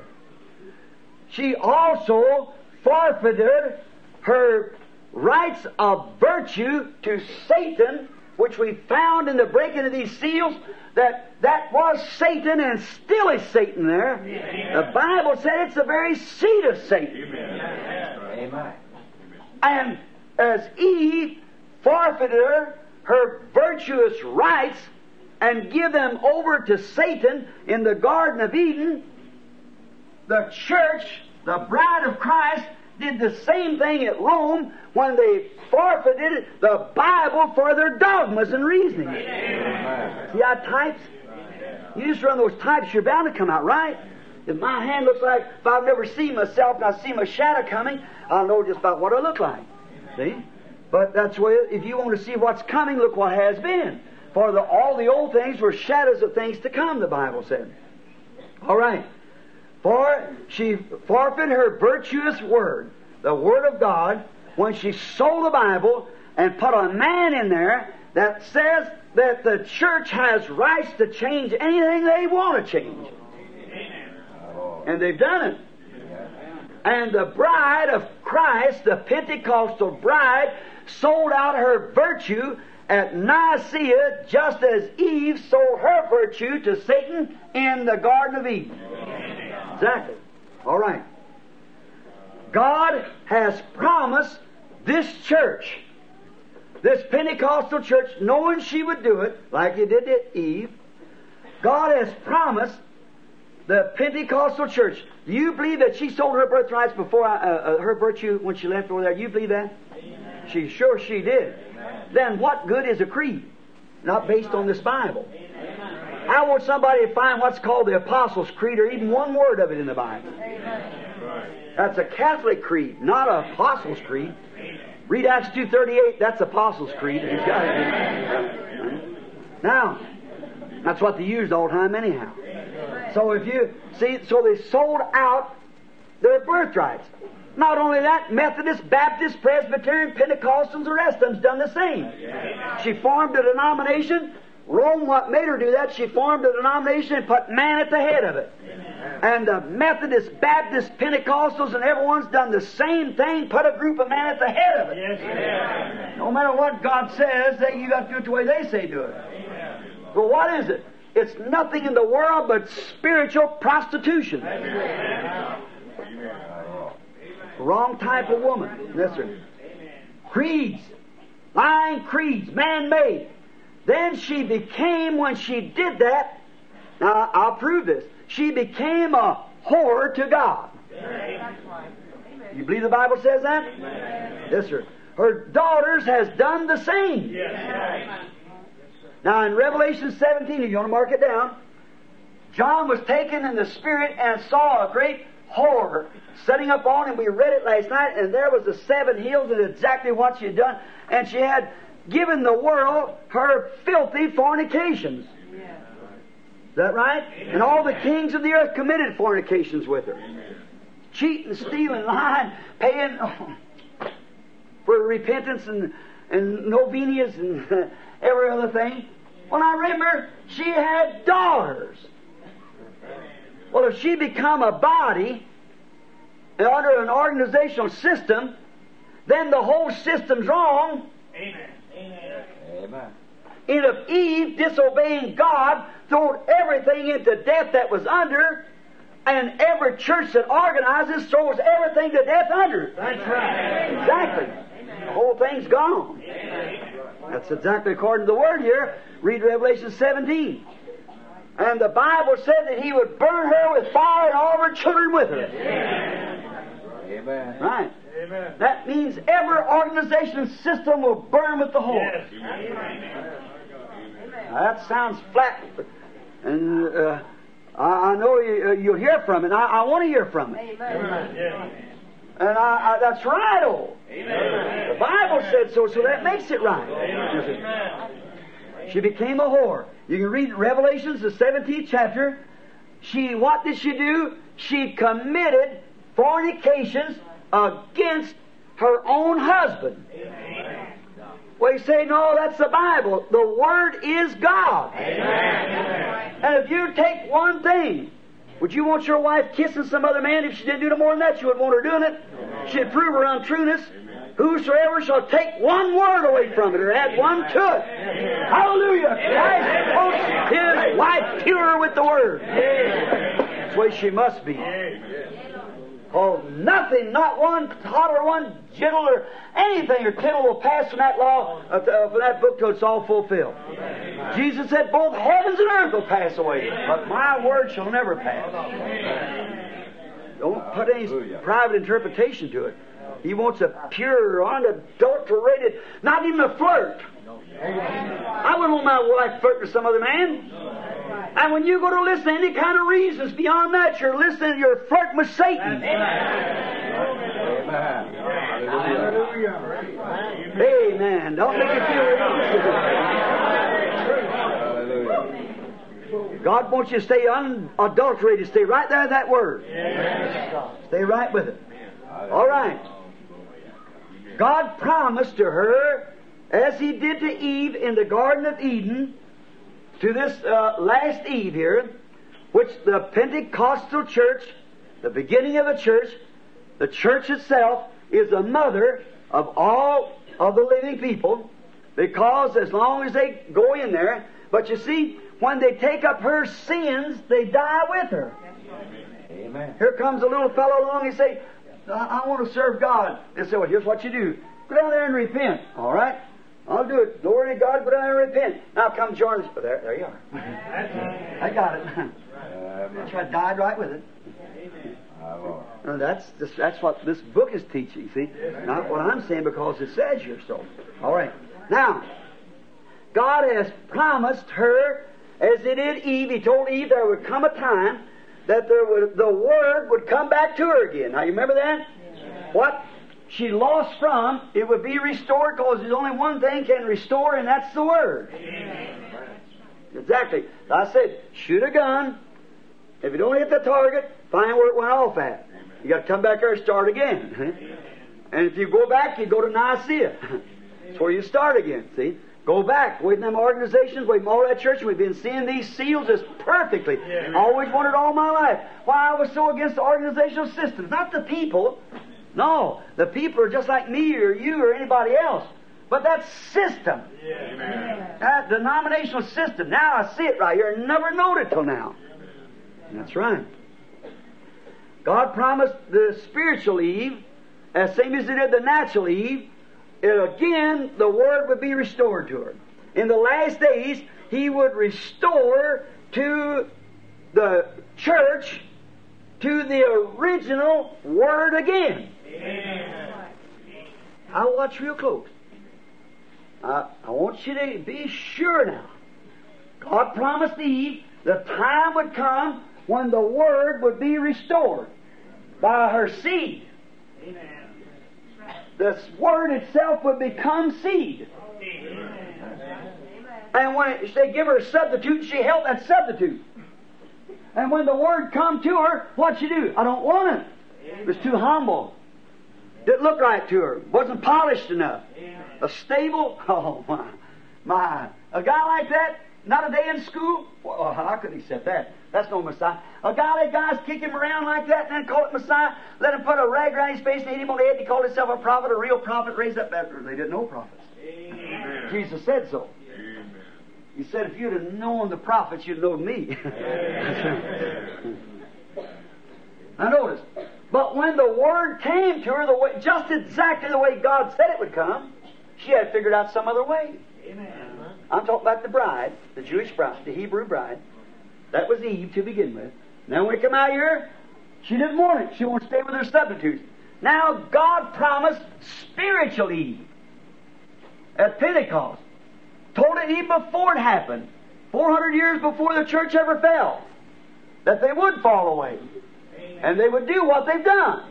She also forfeited her rights of virtue to Satan, which we found in the breaking of these seals, that that was Satan and still is Satan there. The Bible said it's the very seed of Satan. Amen. And as Eve forfeited her, her virtuous rights and give them over to Satan in the Garden of Eden, the church, the bride of Christ, did the same thing at Rome when they forfeited the Bible for their dogmas and reasoning. See how types? You just run those types, you're bound to come out right. If my hand looks like, if I've never seen myself and I see my shadow coming, I'll know just about what I look like. See? But that's where, if you want to see what's coming, look what has been. For the, all the old things were shadows of things to come, the Bible said. All right. For she forfeited her virtuous word, the Word of God, when she sold the Bible and put a man in there that says that the church has rights to change anything they want to change. And they've done it. And the bride of Christ, the Pentecostal bride, sold out her virtue at Nicaea just as Eve sold her virtue to Satan in the Garden of Eden. Exactly. All right. God has promised this church, this Pentecostal church, knowing she would do it, like He did to Eve, God has promised the Pentecostal church. Do you believe that she sold her birthrights before uh, uh, her virtue when she left over there? Do you believe that? She sure she did. Then what good is a creed? Not based on this Bible. I want somebody to find what's called the Apostles' Creed or even one word of it in the Bible. That's a Catholic creed, not an Apostles' Creed. Read Acts 2.38, that's Apostles' Creed. Got it. Now, that's what they used all the time anyhow. So if you, see, so they sold out their birthrights. Not only that, Methodist, Baptist, Presbyterian, Pentecostals, the rest of them's done the same. She formed a denomination. Rome, what made her do that, she formed a denomination and put man at the head of it. And the Methodist, Baptist, Pentecostals, and everyone's done the same thing, put a group of men at the head of it. No matter what God says, they, you got to do it the way they say do it. Well, what is it? It's nothing in the world but spiritual prostitution. Wrong type of woman. Yes, sir. Creeds. Lying creeds. Man made. Then she became, when she did that, now I'll prove this. she became a whore to God. You believe the Bible says that? Yes, sir. Her daughters has done the same. Yes. Now in Revelation 17, if you want to mark it down, John was taken in the Spirit and saw a great whore setting up on him. We read it last night, and there was the seven hills and exactly what she had done. And she had given the world her filthy fornications. Is that right? And all the kings of the earth committed fornications with her. Cheating, stealing, lying, paying oh, for repentance and, and novenas and every other thing. Well, I remember she had daughters. Well, if she become a body under an organizational system, then the whole system's wrong. Amen. Amen. And if Eve, disobeying God, threw everything into death that was under, and every church that organizes throws everything to death under. it. That's right. Exactly. The whole thing's gone. That's exactly according to the word here. Read Revelation 17. And the Bible said that he would burn her with fire and all of her children with her. Amen. Right. Amen. That means every organization system will burn with the whole. Yes. Now, that sounds flat, and uh, I, I know you, uh, you'll hear from it. I, I want to hear from it, Yes. and I, I, that's right. Oh, the Bible said so, so that makes it right. She became a whore. You can read Revelations, the 17th chapter. She, what did she do? She committed fornications against her own husband. Well, you say, no, that's the Bible. The Word is God. And if you take one thing, would you want your wife kissing some other man? If she didn't do no more than that, you wouldn't want her doing it. She'd prove her untrueness. Whosoever shall take one word away from it or add one to it. Hallelujah. Christ holds his wife pure with the word. That's the way she must be. Oh, nothing, not one tittle or one jittle or anything or tittle will pass from that law, uh, uh, from that book till it's all fulfilled. Jesus said, both heavens and earth will pass away, but my word shall never pass. Don't put any private interpretation to it. He wants a pure, unadulterated, not even a flirt. I wouldn't want my wife flirting with some other man. And when you go to listen to any kind of reasons beyond that, you're listening, you're flirting with Satan. Amen. Hallelujah. Amen. Don't make you feel. God wants you to stay unadulterated. Stay right there that word. Stay right with it. All right. God promised to her, as He did to Eve in the Garden of Eden, to this uh, last Eve here, which the Pentecostal church, the beginning of the church, the church itself, is the mother of all of the living people, because as long as they go in there, but you see, when they take up her sins, they die with her. Amen. Here comes a little fellow along, he say, I, I want to serve God. They say, well, here's what you do. Go down there and repent. All right? I'll do it. Glory to God, but I repent. Now come join us. Oh, there, there you are. I got it. Amen. I died right with it. Our And that's this, that's what this book is teaching. See, not what I'm saying because it says here so. All right. Now, God has promised her, as He did Eve. He told Eve there would come a time that there would the Word would come back to her again. Now you remember that? What she lost from, it would be restored because there's only one thing can restore, and that's the Word. Exactly. I said, shoot a gun. If you don't hit the target, find where it went off at. You got to come back there and start again. And if you go back, you go to Nicaea. That's where you start again. See, go back from them organizations, from all that church. We've been seeing these seals just perfectly. I always wondered all my life why I was so against the organizational systems, not the people. No, the people are just like me or you or anybody else. But that system, that denominational system. Now I see it right here. I never knowed it till now. That's right. God promised the spiritual Eve, as same as He did the natural Eve, and again the Word would be restored to her. In the last days, He would restore to the church to the original Word again. I'll watch real close. I, I want you to be sure now. God promised Eve the time would come when the Word would be restored by her seed. This Word itself would become seed. And when it, they give her a substitute, she held that substitute. And when the Word come to her, what she do? I don't want it. It was too humble. Didn't look right to her. Wasn't polished enough. A stable? Oh, my. My. A guy like that, not a day in school? Well, how could he set that? That's no Messiah. A guy like guys kick him around like that and then call it Messiah, let him put a rag around his face and hit him on the head and he called himself a prophet, a real prophet, raised up after. They didn't know prophets. Amen. Jesus said so. He said, if you'd have known the prophets, you'd know me. now notice, but when the word came to her, the way, just exactly the way God said it would come, she had figured out some other way. Amen. I'm talking about the bride, the Jewish bride, the Hebrew bride. That was Eve to begin with. Now when it come out here, she didn't want it. She to stay with her substitutes. Now God promised spiritual Eve at Pentecost. Told it even before it happened, 400 years before the church ever fell, that they would fall away. And they would do what they've done.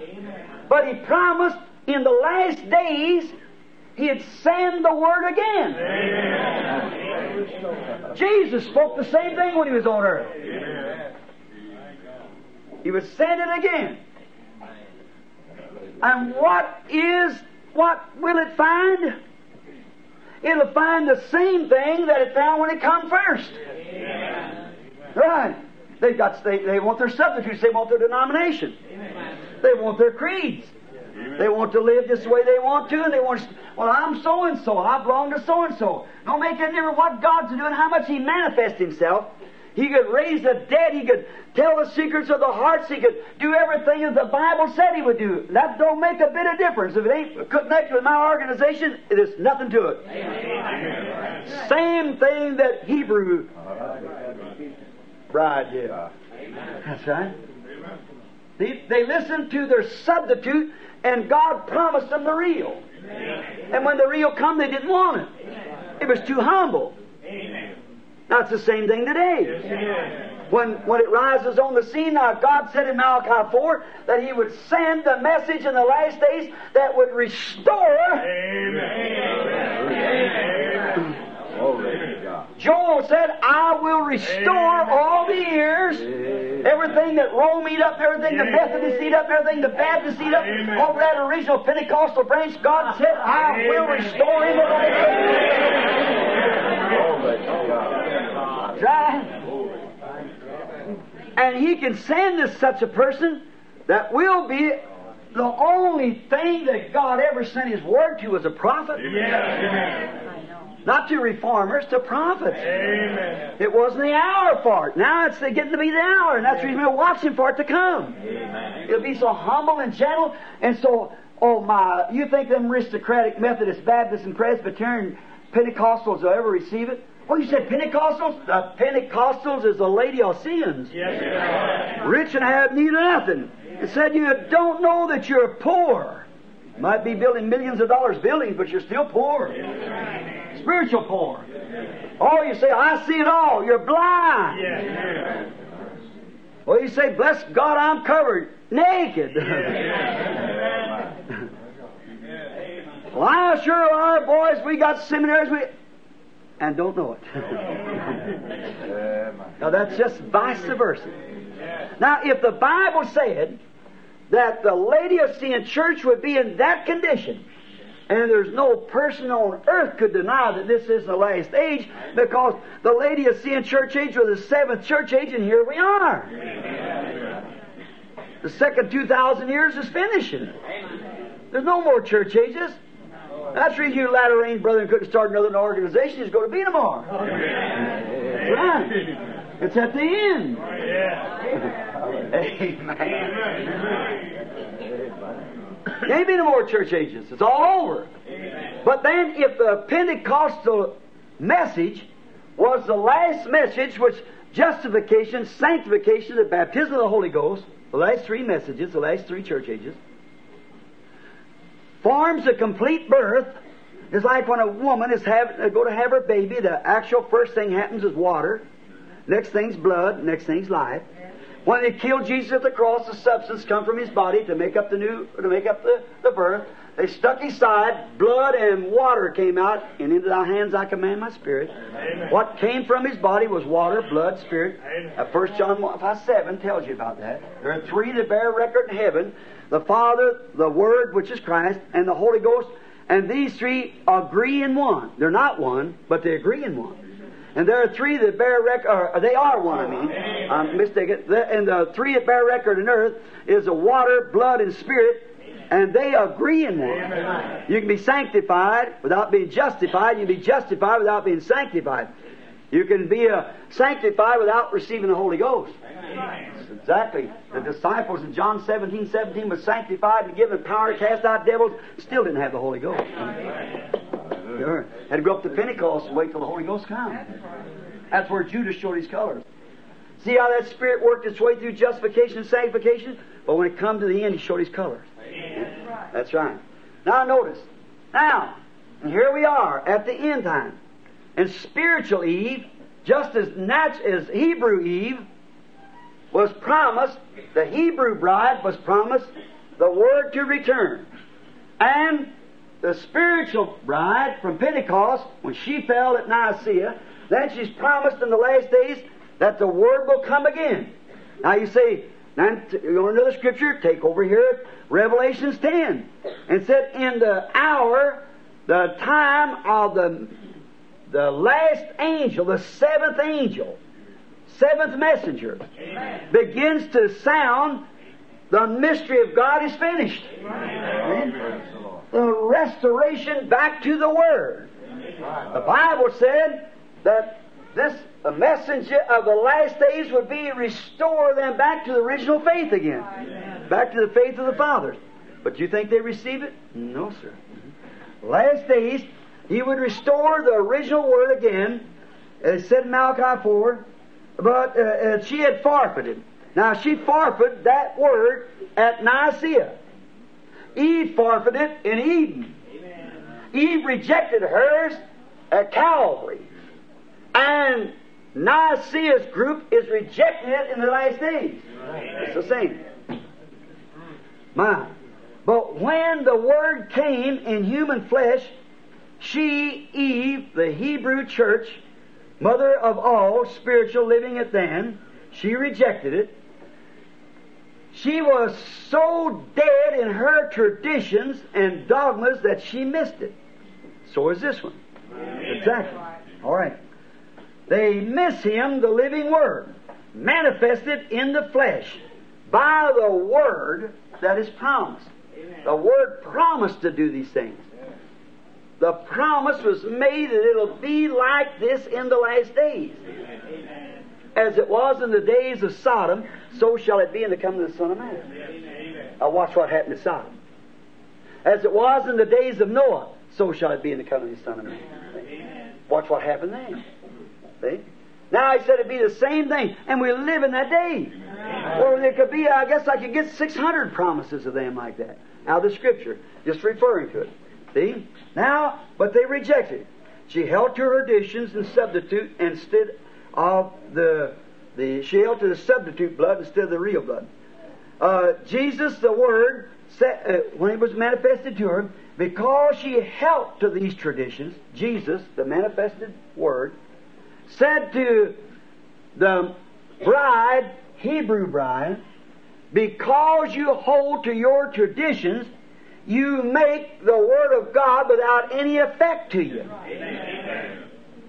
But He promised in the last days He'd send the Word again. Jesus spoke the same thing when He was on earth. He would send it again. And what is, what will it find? It'll find the same thing that it found when it come first. Right. They've got, they, they want their substitutes, they want their denomination. They want their creeds. They want to live this way they want to, and they want to, well, I'm so and so, I belong to so and so. Don't make any difference what God's doing, how much He manifests Himself. He could raise the dead, He could tell the secrets of the hearts, He could do everything that the Bible said He would do. That don't make a bit of difference. If it ain't connected with my organization, there's nothing to it. Same thing that Hebrew bride did. That's right. They, they listened to their substitute, and God promised them the real. And when the real come, they didn't want it. It was too humble. Now it's the same thing today. When, when it rises on the scene, now God said in Malachi 4 that He would send a message in the last days that would restore. God. Joel said, I will restore all the years, everything that Rome eat up, everything the Methodists eat up, everything the Baptists eat up, over that original Pentecostal branch, God said, I will restore in the last Glory to God. days. Right? And He can send us such a person that will be the only thing that God ever sent His Word to as a prophet. Not to reformers, to prophets. Amen. It wasn't the hour for it. Now it's getting to be the hour, and that's the reason we're watching for it to come. It'll be so humble and gentle, and so, oh my, you think them aristocratic Methodist, Baptist, and Presbyterian Pentecostals will ever receive it? Well, you said Pentecostals? The Pentecostals is the lady Laodiceans. Yes, yes. Rich and have need of nothing. It said you don't know that you're poor. Might be building millions of dollars buildings, but you're still poor. Spiritual poor. Oh, you say, I see it all. You're blind. Well, you say, bless God, I'm covered. Naked. well, I sure are, boys. We got seminaries. We and don't know it. Now that's just vice versa. Now, if the Bible said that the Laodicean church would be in that condition, and there's no person on earth could deny that this is the last age, because the Laodicean church age was the seventh church age, and here we are. The second 2,000 years is finishing. There's no more church ages. That's the reason you latter rain brethren couldn't start another organization. It's going to be tomorrow. Right. It's at the end. Amen. There ain't be no more church ages. It's all over. But then, if the Pentecostal message was the last message, which justification, sanctification, the baptism of the Holy Ghost, the last three messages, the last three church ages, forms a complete birth. It's like when a woman is having uh, go to have her baby, the actual first thing happens is water. Next thing's blood, next thing's life. When they killed Jesus at the cross, the substance come from his body to make up the new to make up the, the birth. They stuck his side, blood and water came out, and into thy hands I command my spirit. Amen. What came from his body was water, blood, spirit. Uh, 1 John 1, 5, 7 tells you about that. There are three that bear record in heaven the Father, the Word, which is Christ, and the Holy Ghost. And these three agree in one. They're not one, but they agree in one. And there are three that bear record, they are one, I mean. I'm mistaken. The- And the three that bear record in earth is the water, blood, and spirit, and they agree in one. You can be sanctified without being justified. You can be justified without being sanctified. You can be uh, sanctified without receiving the Holy Ghost. Exactly. The disciples in John 17, 17 was sanctified and given power to cast out devils, still didn't have the Holy Ghost. Sure. Had to go up to Pentecost and wait till the Holy Ghost comes. That's where Judas showed his colors. See how that Spirit worked its way through justification and sanctification? But when it come to the end, he showed his colors. That's right. Now notice. Now, here we are at the end time. And spiritual Eve, just as nat- as Hebrew Eve, was promised, the Hebrew bride was promised the word to return. And the spiritual bride from Pentecost, when she fell at Nicaea, then she's promised in the last days that the word will come again. Now you say, now you go into the scripture, take over here Revelations 10, and said, in the hour, the time of the, the last angel, the seventh angel, seventh messenger, begins to sound, the mystery of God is finished. The restoration back to the Word. The Bible said that this messenger of the last days would be restore them back to the original faith again, back to the faith of the fathers. But you think they receive it? No, sir. Last days, He would restore the original word again. It said in Malachi 4, but uh, uh, she had forfeited. Now she forfeited that word at Nicaea. Eve forfeited it in Eden. Eve rejected hers at Calvary. And Nicaea's group is rejecting it in the last days. It's the same. My. But when the Word came in human flesh, she, Eve, the Hebrew church, mother of all spiritual living at then, she rejected it. She was so dead in her traditions and dogmas that she missed it. So is this one. Exactly. All right. They miss him, the living Word, manifested in the flesh by the Word that is promised. The Word promised to do these things. The promise was made that it'll be like this in the last days. As it was in the days of Sodom, so shall it be in the coming of the Son of Man. Now watch what happened to Sodom. As it was in the days of Noah, so shall it be in the coming of the Son of Man. Watch what happened then. See? Now I said it'd be the same thing, and we live in that day. Or there could be, I guess I could get 600 promises of them like that out of the Scripture, just referring to it. See? Now, but they rejected it. She held to her traditions and substitute instead of the, the she held to the substitute blood instead of the real blood. Uh, Jesus, the Word, said, uh, when it was manifested to her, because she held to these traditions, Jesus, the manifested Word, said to the bride, Hebrew bride, because you hold to your traditions, you make the Word of God without any effect to you.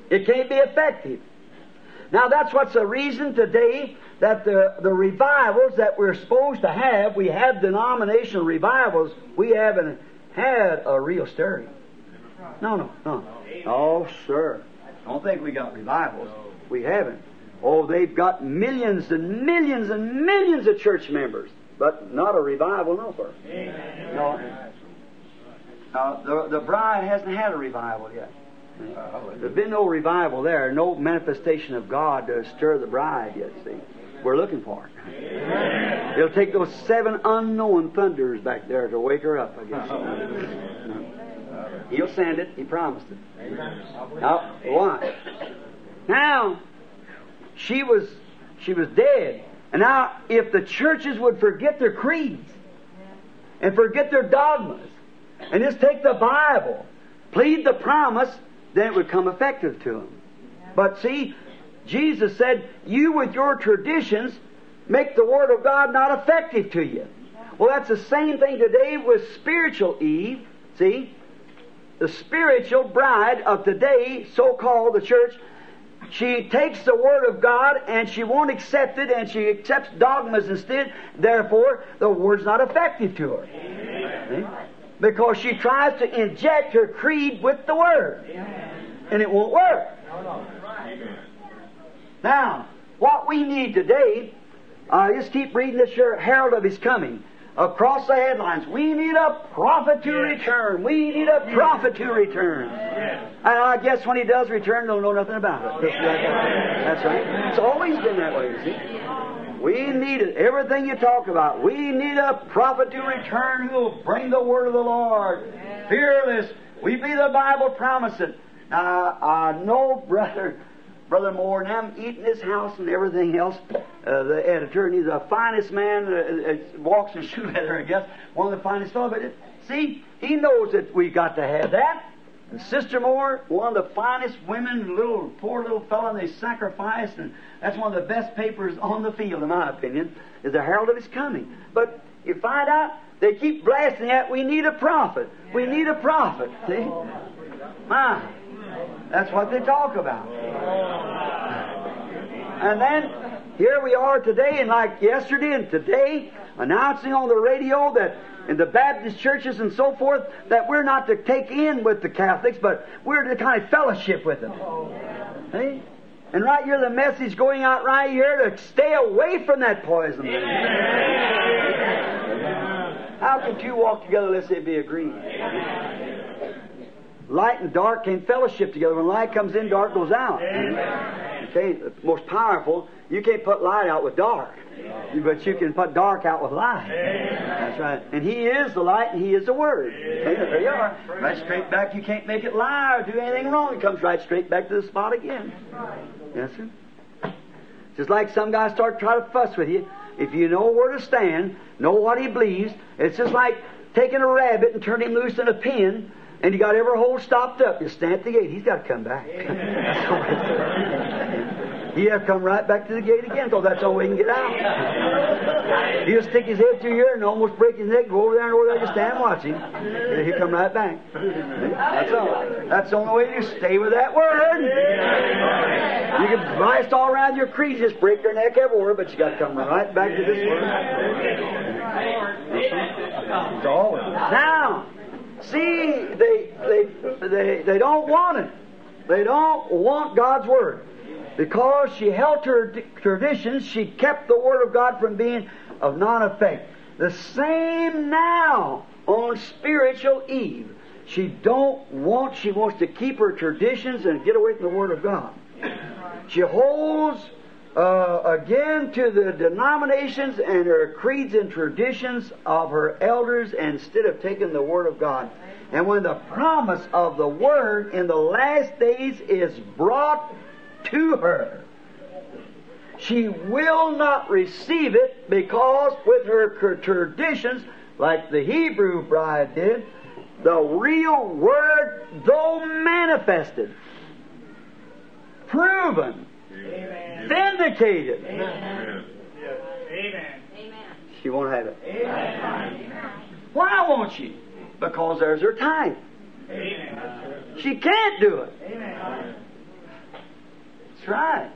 It can't be effective. Now that's what's the reason today that the, the revivals that we're supposed to have, we have denominational revivals, we haven't had a real stirring. No, no, no. Oh, sir. Don't think we got revivals. We haven't. Oh, they've got millions and millions and millions of church members, but not a revival nowhere. No. Now, the, the bride hasn't had a revival yet. There's been no revival there, no manifestation of God to stir the bride yet, see. We're looking for it. It'll take those seven unknown thunders back there to wake her up, I guess. He'll send it. He promised it. Now, why? Now, she was she was dead. And now, if the churches would forget their creeds and forget their dogmas and just take the Bible, plead the promise, then it would come effective to them. But see, Jesus said, You with your traditions make the Word of God not effective to you. Well, that's the same thing today with spiritual Eve. See? The spiritual bride of today, so called the church, she takes the Word of God and she won't accept it and she accepts dogmas instead. Therefore, the Word's not effective to her. See? Because she tries to inject her creed with the Word. And it won't work. Now, what we need today, uh, just keep reading this here, Herald of His Coming. Across the headlines, we need a prophet to return. We need a prophet to return. And I guess when he does return, they'll know nothing about it. That's right. It's always been that way, you see. We need it. Everything you talk about, we need a prophet to return who will bring the word of the Lord. Fearless. We be the Bible promising. Now, I know, brother, Brother Moore, and I'm eating his house and everything else. Uh, the editor, and he's the finest man, uh, uh, walks in shoe leather, I guess, one of the finest fellows. But see, he knows that we got to have that. And Sister Moore, one of the finest women, little poor little fellow, and they sacrificed, and that's one of the best papers on the field, in my opinion, is the herald of his coming. But you find out they keep blasting that we need a prophet. We need a prophet. See? My. That's what they talk about. And then here we are today, and like yesterday and today, announcing on the radio that in the Baptist churches and so forth, that we're not to take in with the Catholics, but we're to kind of fellowship with them. See? And right here, the message going out right here to stay away from that poison. How can two walk together unless they be agreed? Light and dark can't fellowship together. When light comes in, dark goes out. Okay, the most powerful, you can't put light out with dark. But you can put dark out with light. That's right. And He is the light and He is the Word. Okay, there you are. Right straight back. You can't make it lie or do anything wrong. It comes right straight back to the spot again. Yes, sir. Just like some guys start trying to fuss with you. If you know where to stand, know what he believes, it's just like taking a rabbit and turning him loose in a pen and you got every hole stopped up. You stand at the gate. He's got to come back. he have to come right back to the gate again because that's the only way he can get out. He'll stick his head through here and almost break his neck, go over there and over there, just stand and watch him. And he'll come right back. That's all. That's the only way you stay with that word. You can blast all around your creed, just break your neck everywhere, but you got to come right back to this word. It's all. Now, See, they, they, they, they don't want it. They don't want God's Word. Because she held her traditions, she kept the Word of God from being of non effect. The same now on spiritual Eve. She don't want, she wants to keep her traditions and get away from the Word of God. She holds uh, again to the denominations and her creeds and traditions of her elders instead of taking the Word of God. And when the promise of the Word in the last days is brought to her, she will not receive it because with her traditions, like the Hebrew bride did, the real Word, though manifested, proven, Amen. Vindicated, Amen. Amen. she won't have it. Amen. Why won't she? Because there's her type. Amen. She can't do it. Amen. That's right.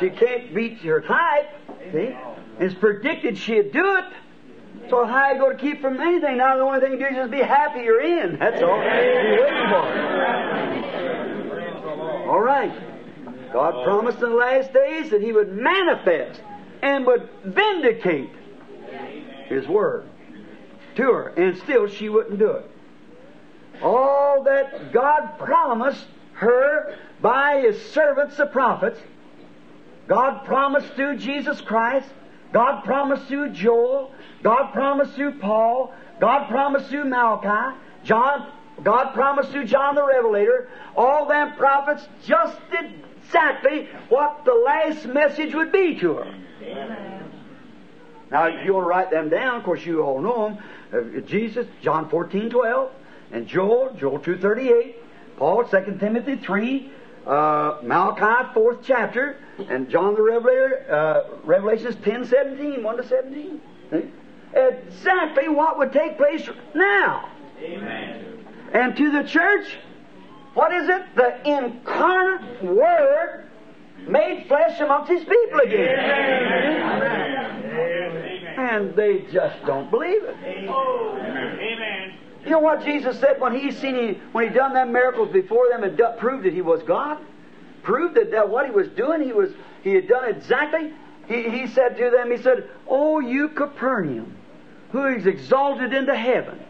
She can't beat her type. See? It's predicted she'd do it. So how are you going to keep from anything? Now the only thing you do is just be happy you're in. That's all. You're waiting for. All right. God promised in the last days that He would manifest and would vindicate His word to her, and still she wouldn't do it. All that God promised her by His servants, the prophets. God promised through Jesus Christ. God promised through Joel. God promised through Paul. God promised through Malachi. John, God promised through John the Revelator. All them prophets just exactly what the last message would be to her. Now, if you want to write them down, of course, you all know them. Uh, Jesus, John 14, 12, and Joel, Joel 2, 38, Paul, 2 Timothy 3, uh, Malachi, 4th chapter, and John the Revelator, uh, Revelations 10, 17, 1 to 17. See? Exactly what would take place now. Amen. And to the church, what is it? The incarnate Word made flesh amongst His people again. Amen. And they just don't believe it. Amen. You know what Jesus said when He seen he, when He done them miracles before them and do, proved that He was God, proved that, that what He was doing, He was He had done exactly. He, he said to them, He said, "Oh, you Capernaum, who is exalted into heaven."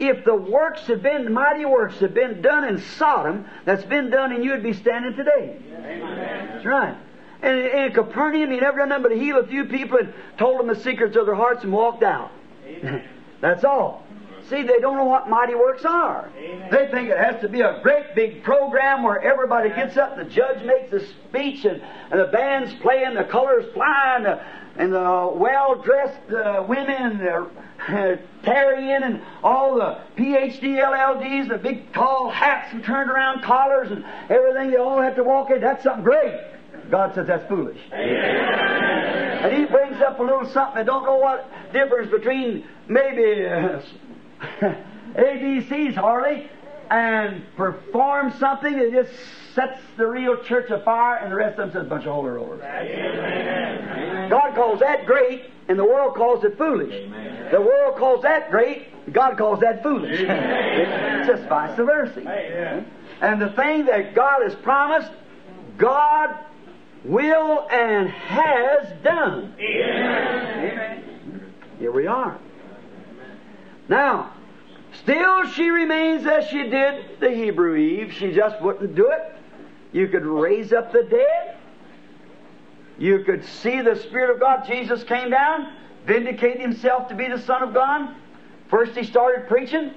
If the works had been, mighty works had been done in Sodom, that's been done and you'd be standing today. That's right. And in Capernaum, he never done nothing but heal a few people and told them the secrets of their hearts and walked out. That's all. See, they don't know what mighty works are. They think it has to be a great big program where everybody gets up, the judge makes a speech, and, and the band's playing, the colors flying, the, and the well-dressed uh, women uh, tarrying, and all the PhD LLDs, the big tall hats and turned around collars and everything. They all have to walk in. That's something great. God says that's foolish. And he brings up a little something. I don't know what difference between maybe uh, ABCs hardly and perform something that just sets the real church afire, and the rest of them says a bunch of holy rollers. God calls that great, and the world calls it foolish. The world calls that great, God calls that foolish. it's just vice versa. And the thing that God has promised, God will and has done. Here we are. Now, still she remains as she did the Hebrew Eve. She just wouldn't do it. You could raise up the dead. You could see the Spirit of God. Jesus came down, vindicated himself to be the Son of God. First he started preaching.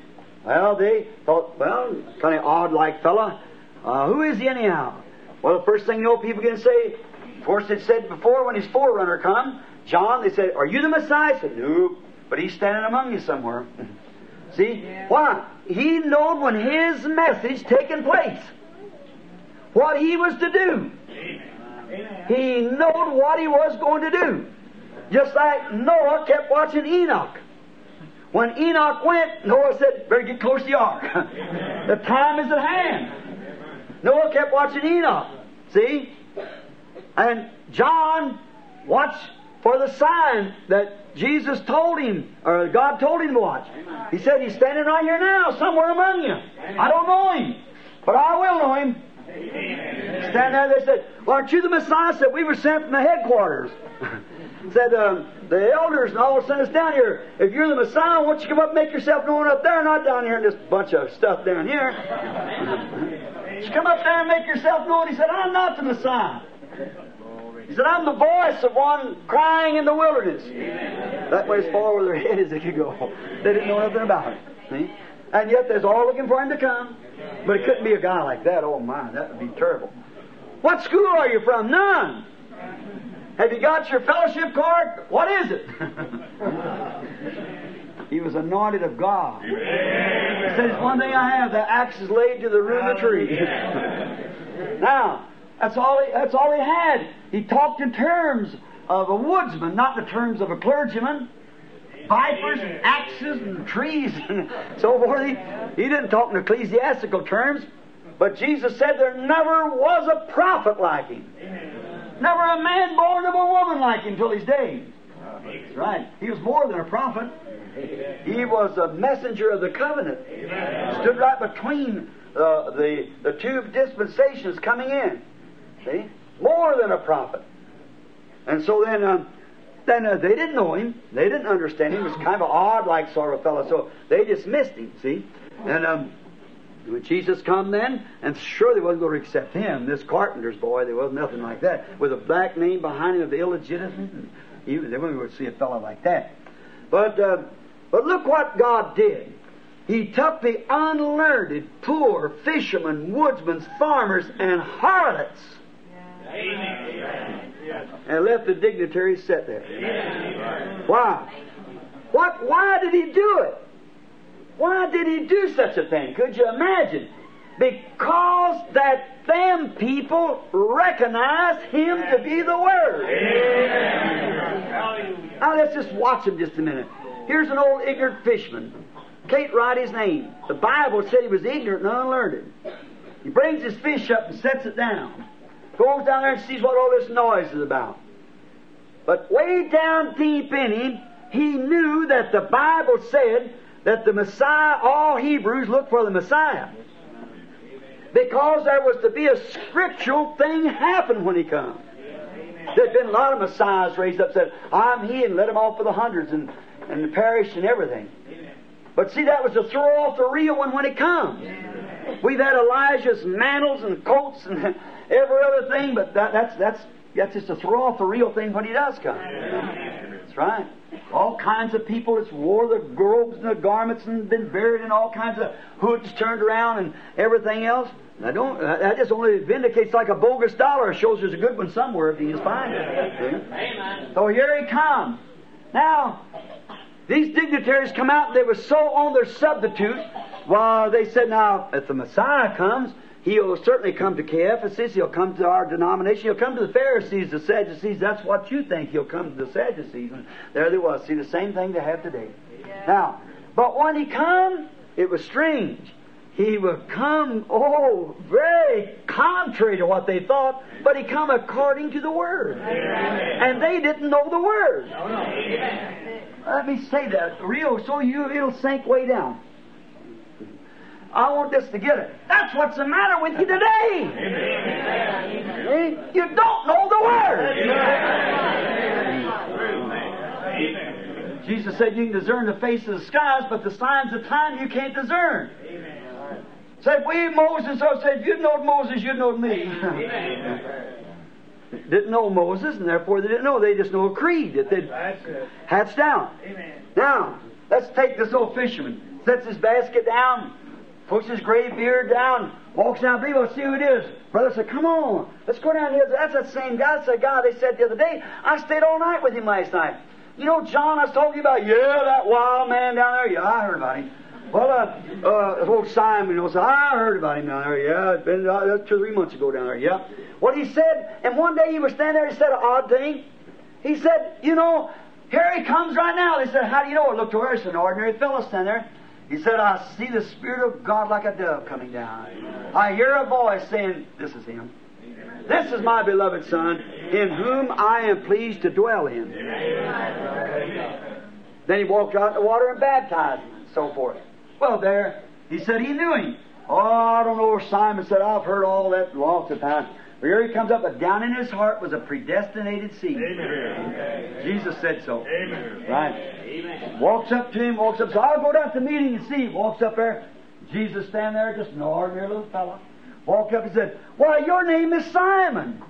Well, they thought, well, kind of odd like fella. Uh, who is he anyhow? Well, the first thing you know, people can say, of course, it said before when his forerunner come, John, they said, Are you the Messiah? I said, No, but he's standing among you somewhere. See? Why? He knowed when his message taken place. What he was to do. He knowed what he was going to do. Just like Noah kept watching Enoch. When Enoch went, Noah said, Better get close to the ark. the time is at hand. Noah kept watching Enoch. See? And John watched for the sign that Jesus told him, or God told him to watch. He said, He's standing right here now, somewhere among you. I don't know him, but I will know him. Stand there, they said, well, Aren't you the Messiah? said, We were sent from the headquarters. said, um, The elders and all sent us down here. If you're the Messiah, why don't you come up and make yourself known up there, not down here in this bunch of stuff down here. come up there and make yourself known. He said, I'm not the Messiah. He said, I'm the voice of one crying in the wilderness. That way as far over their head as they could go. They didn't know nothing about it. See? And yet they're all looking for him to come. But it couldn't be a guy like that. Oh my, that would be terrible. What school are you from? None. Have you got your fellowship card? What is it? he was anointed of God. He says, one thing I have, the axe is laid to the root of the tree. now, that's all, he, that's all he had. He talked in terms of a woodsman, not in terms of a clergyman. Vipers and axes and trees and so forth. He, he didn't talk in ecclesiastical terms, but Jesus said there never was a prophet like him. Never a man born of a woman like him till his day. That's right. He was more than a prophet. He was a messenger of the covenant. Stood right between uh, the, the two dispensations coming in. See? More than a prophet. And so then, um, then uh, they didn't know him. They didn't understand him. He was kind of odd like sort of fellow. So they dismissed him, see? And um, When Jesus come then, and sure they wasn't going to accept him, this carpenter's boy, there was nothing like that. With a black name behind him of illegitimate, they weren't going to see a fellow like that. But uh, but look what God did. He took the unlearned, poor fishermen, woodsmen, farmers, and harlots. And left the dignitaries sit there. Why? What? Why did he do it? Why did he do such a thing? Could you imagine? Because that them people recognized him to be the Word. Now let's just watch him just a minute. Here's an old ignorant fisherman. Can't write his name. The Bible said he was ignorant and unlearned. He brings his fish up and sets it down. Goes down there and sees what all this noise is about. But way down deep in him, he knew that the Bible said that the Messiah, all Hebrews look for the Messiah. Because there was to be a scriptural thing happen when he comes. There'd been a lot of messiahs raised up said, I'm he, and let them off for the hundreds and, and perish and everything. But see, that was to throw off the real one when it comes. We've had Elijah's mantles and coats and every other thing, but that, that's, that's, that's just to throw off the real thing when he does come. That's right. All kinds of people that's wore the robes and the garments and been buried in all kinds of hoods turned around and everything else. I don't. That just only vindicates like a bogus dollar. Shows there's a good one somewhere if he can find it. So here he comes. Now, these dignitaries come out. They were so on their substitute. Well, they said, now if the Messiah comes, he'll certainly come to Caiaphas. He'll come to our denomination. He'll come to the Pharisees, the Sadducees. That's what you think. He'll come to the Sadducees. And there they was. See the same thing they have today. Now, but when he come, it was strange. He would come, oh, very contrary to what they thought, but he come according to the Word. And they didn't know the Word. Let me say that real so you it'll sink way down. I want this to get it. That's what's the matter with you today. See? You don't know the Word. Jesus said you can discern the face of the skies, but the signs of time you can't discern. Amen. Said we Moses, so said you know Moses, you know me. didn't know Moses, and therefore they didn't know. They just know a creed that they'd hats down. Amen. Now, let's take this old fisherman. Sets his basket down, puts his gray beard down, walks down. People see who it is. Brother said, Come on, let's go down here. That's that same guy. That's the guy they said the other day. I stayed all night with him last night. You know, John, I was talking about, yeah, that wild man down there. Yeah, I heard about him. Well, uh, uh, old Simon, you know, said, I heard about him down there. Yeah, it's been uh, two or three months ago down there. Yeah. What he said, and one day he was standing there, he said an odd thing. He said, you know, here he comes right now. They said, how do you know? I looked over, it's an ordinary fellow standing there. He said, I see the Spirit of God like a dove coming down. I hear a voice saying, this is him. This is my beloved Son, in whom I am pleased to dwell in. Then he walked out in the water and baptized him, and so forth. Well, there, he said he knew him. Oh, I don't know. Simon said, I've heard all that lots of times. But here he comes up, but down in his heart was a predestinated seed. Amen. Jesus said so. Amen. Right. Amen. Walks up to him, walks up, so I'll go down to the meeting and see. Walks up there. Jesus standing there, just an ordinary little fellow. Walked up and said, Why, your name is Simon.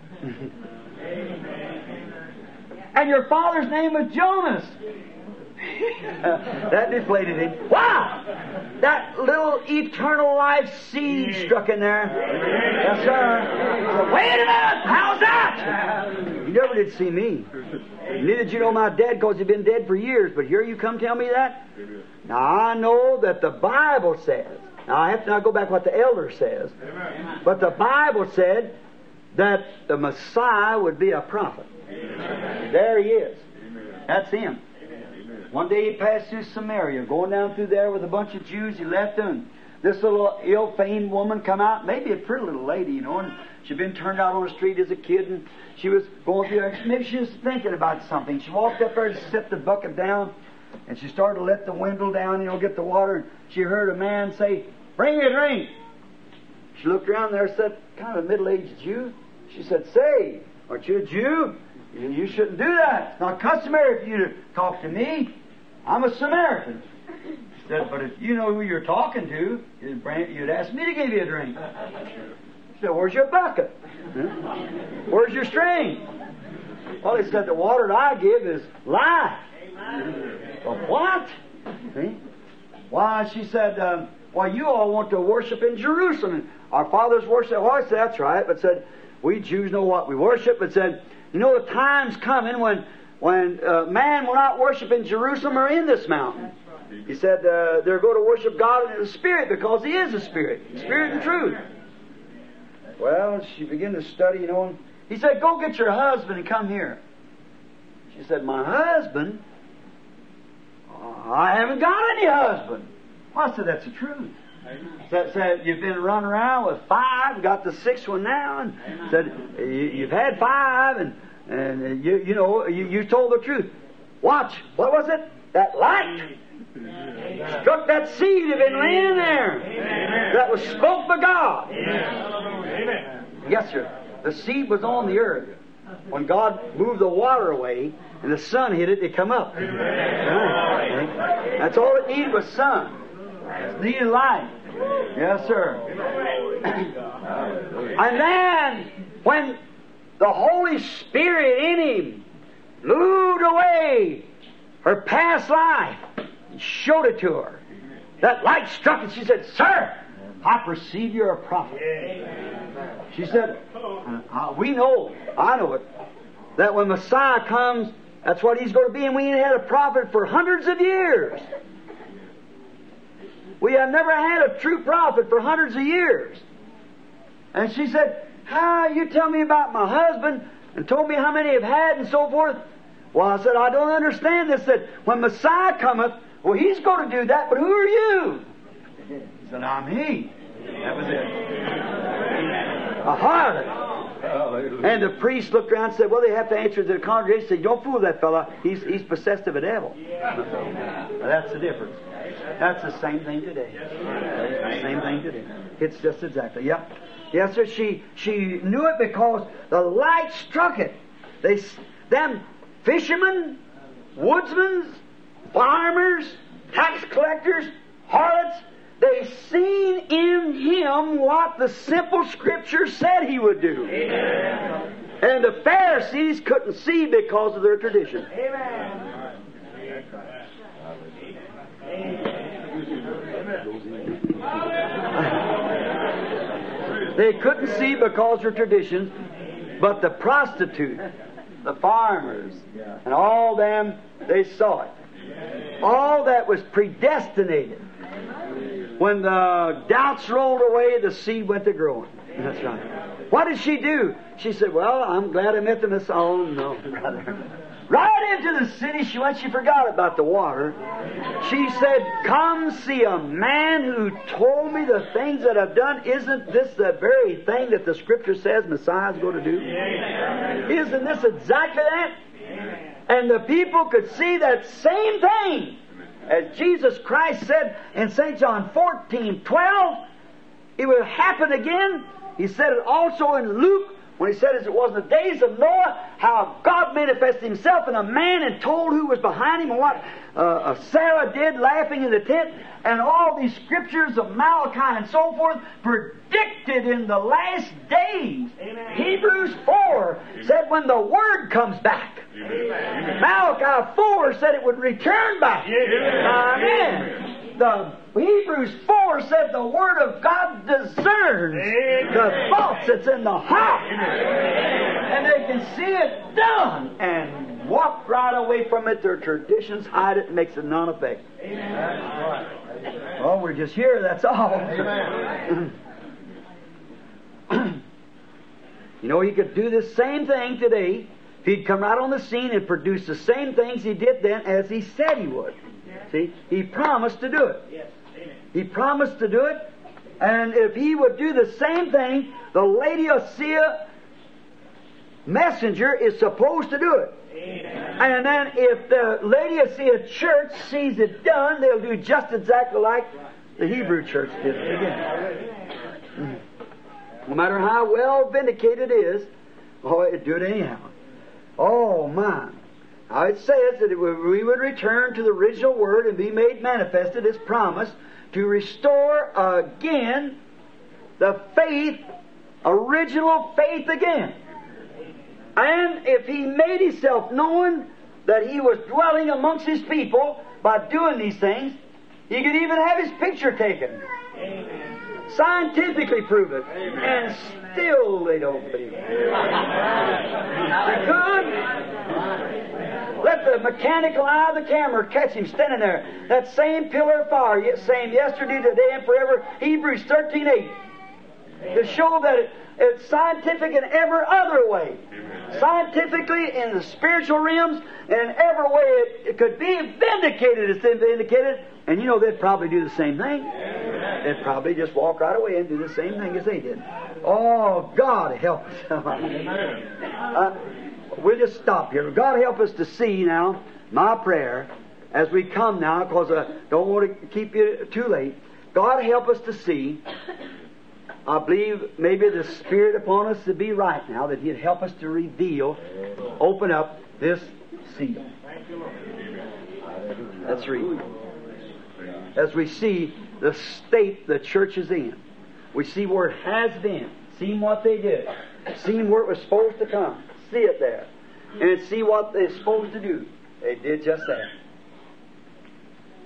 and your father's name is Jonas. That deflated him. Wow! That little eternal life seed struck in there. Yes, sir. Wait a minute! How's that? You never did see me. Neither did you know my dad because he'd been dead for years, but here you come tell me that? Now I know that the Bible says, now I have to now go back what the elder says, but the Bible said that the Messiah would be a prophet. There he is. That's him. One day he passed through Samaria, going down through there with a bunch of Jews. He left them. This little ill-famed woman come out, maybe a pretty little lady, you know, and she'd been turned out on the street as a kid, and she was going through there. Maybe she was thinking about something. She walked up there and set the bucket down, and she started to let the window down, you know, get the water. And she heard a man say, "Bring me a drink." She looked around there, said, kind of a middle-aged Jew. She said, "Say, aren't you a Jew? You, shouldn't do that. It's not customary for you to talk to me. I'm a Samaritan." She said, but if you know who you're talking to, you'd, bring, you'd ask me to give you a drink. He said, where's your bucket? Where's your string? Well, he said, the water that I give is life. But what? Why, she said, um, you all want to worship in Jerusalem. Our fathers worship. Well, I said, that's right. But said, we Jews know what we worship. But said, you know, the time's coming when, when uh, man will not worship in Jerusalem or in this mountain. He said, uh, they're going to worship God in the Spirit because He is a Spirit. Spirit and truth. Well, she began to study, you know, he said, go get your husband and come here. She said, my husband? I haven't got any husband. Well, I said, that's the truth. Said, said, you've been running around with five, got the sixth one now, and said, you, you've had five, and, and you, you know, you, you told the truth. Watch, what was it? That light struck that seed that had been laying there that was spoke by God. Yes, sir. The seed was on the earth. When God moved the water away and the sun hit it, it come up. That's all it needed was sun. It needed light. Yes, sir. and then when the Holy Spirit in him moved away her past life and showed it to her, that light struck and she said, Sir, I perceive you're a prophet. She said, uh, We know, I know it, that when Messiah comes, that's what he's going to be, and we ain't had a prophet for hundreds of years. We have never had a true prophet for hundreds of years. And she said, How you tell me about my husband and told me how many have had and so forth? Well, I said, I don't understand this. That when Messiah cometh, well, he's going to do that, but who are you? He said, I'm he. That was it. A harlot. And the priest looked around and said, Well, they have to answer to the congregation. Said, Don't fool that fella. He's, he's possessed of a devil. That's the difference. That's the same thing today. Same thing today. It's just exactly. Yeah. Yes, sir. She she knew it because the light struck it. They them fishermen, woodsmen, farmers, tax collectors, harlots, they seen in him what the simple scripture said he would do. Amen. And the Pharisees couldn't see because of their tradition. Amen. They couldn't see because of tradition, but the prostitute, the farmers, and all them, they saw it. All that was predestinated. When the doubts rolled away, the seed went to growing. That's right. What did she do? She said, Well, I'm glad I met the Messiah. Oh, no, brother. Right into the city she went. She forgot about the water. She said, Come see a man who told me the things that I've done. Isn't this the very thing that the Scripture says Messiah's going to do? Isn't this exactly that? And the people could see that same thing. As Jesus Christ said in St. John 14, 12, it will happen again. He said it also in Luke when he said as it was in the days of Noah, how God manifested himself in a man and told who was behind him and what uh, uh, Sarah did laughing in the tent, and all these scriptures of Malachi and so forth predicted in the last days. Amen. Hebrews 4 said when the Word comes back. Malachi 4 said it would return back. Amen. The Hebrews 4 said the Word of God discerns the thoughts that's in the heart. And they can see it done and walk right away from it. Their traditions hide it and makes it non effect. Well, we're just here, that's all. you know, he could do the same thing today if he'd come right on the scene and produce the same things he did then as he said he would. See, he promised to do it. Yes. Amen. He promised to do it, and if he would do the same thing, the Lady of Laodicea messenger is supposed to do it. Amen. And then if the Lady of Laodicea church sees it done, they'll do just exactly like the Hebrew church did it again. Mm-hmm. No matter how well vindicated it is, oh, it do it anyhow. Oh, my. Now it says that we would return to the original word and be made manifested as promised to restore again the faith, original faith again. And if he made himself known that he was dwelling amongst his people by doing these things, he could even have his picture taken. Scientifically prove it. And still they don't believe it. Let the mechanical eye of the camera catch him standing there. That same pillar of fire, same yesterday, today, and forever. Hebrews 13 8. To show that it, it's scientific in every other way. Scientifically, in the spiritual realms, and in every way it, it could be vindicated as been vindicated. And you know, they'd probably do the same thing. They'd probably just walk right away and do the same thing as they did. Oh, God help us. uh, we'll just stop here. God help us to see now, my prayer, as we come now, because I don't want to keep you too late. God help us to see. I believe maybe the Spirit upon us to be right now, that He'd help us to reveal, open up this seal. Let's read. As we see the state the church is in, we see where it has been, seen what they did, seen where it was supposed to come, see it there, and see what they're supposed to do. They did just that.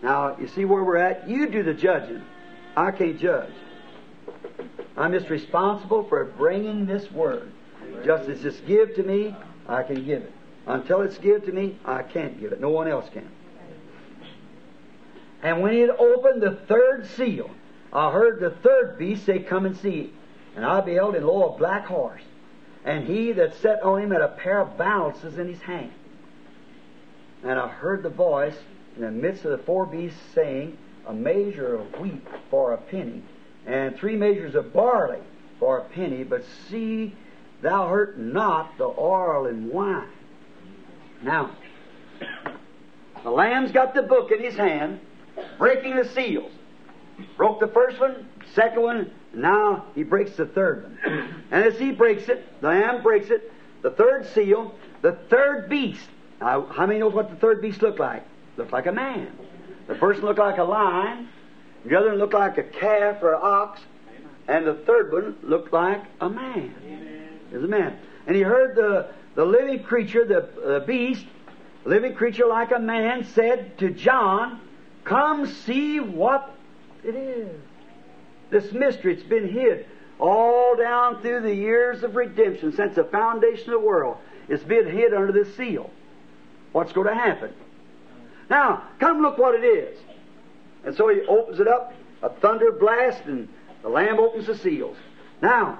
Now, you see where we're at? You do the judging. I can't judge. I'm just responsible for bringing this word. Just as it's give to me, I can give it. Until it's give to me, I can't give it. No one else can. And when he had opened the third seal, I heard the third beast say, Come and see. And I beheld, and lo, a black horse. And he that sat on him had a pair of balances in his hand. And I heard the voice in the midst of the four beasts saying, A measure of wheat for a penny, and three measures of barley for a penny, but see thou hurt not the oil and wine. Now, the Lamb's got the book in his hand, breaking the seals. Broke the first one, second one, now he breaks the third one. And as he breaks it, the Lamb breaks it, the third seal, the third beast. Now, how many knows what the third beast looked like? Looked like a man. The first looked like a lion, the other one looked like a calf or an ox, and the third one looked like a man. Is a man. And he heard the, the living creature, the, the beast, living creature like a man, said to John, Come see what it is. This mystery, it's been hid all down through the years of redemption since the foundation of the world. It's been hid under this seal. What's going to happen? Now, come look what it is. And so he opens it up, a thunder blast, and the Lamb opens the seals. Now,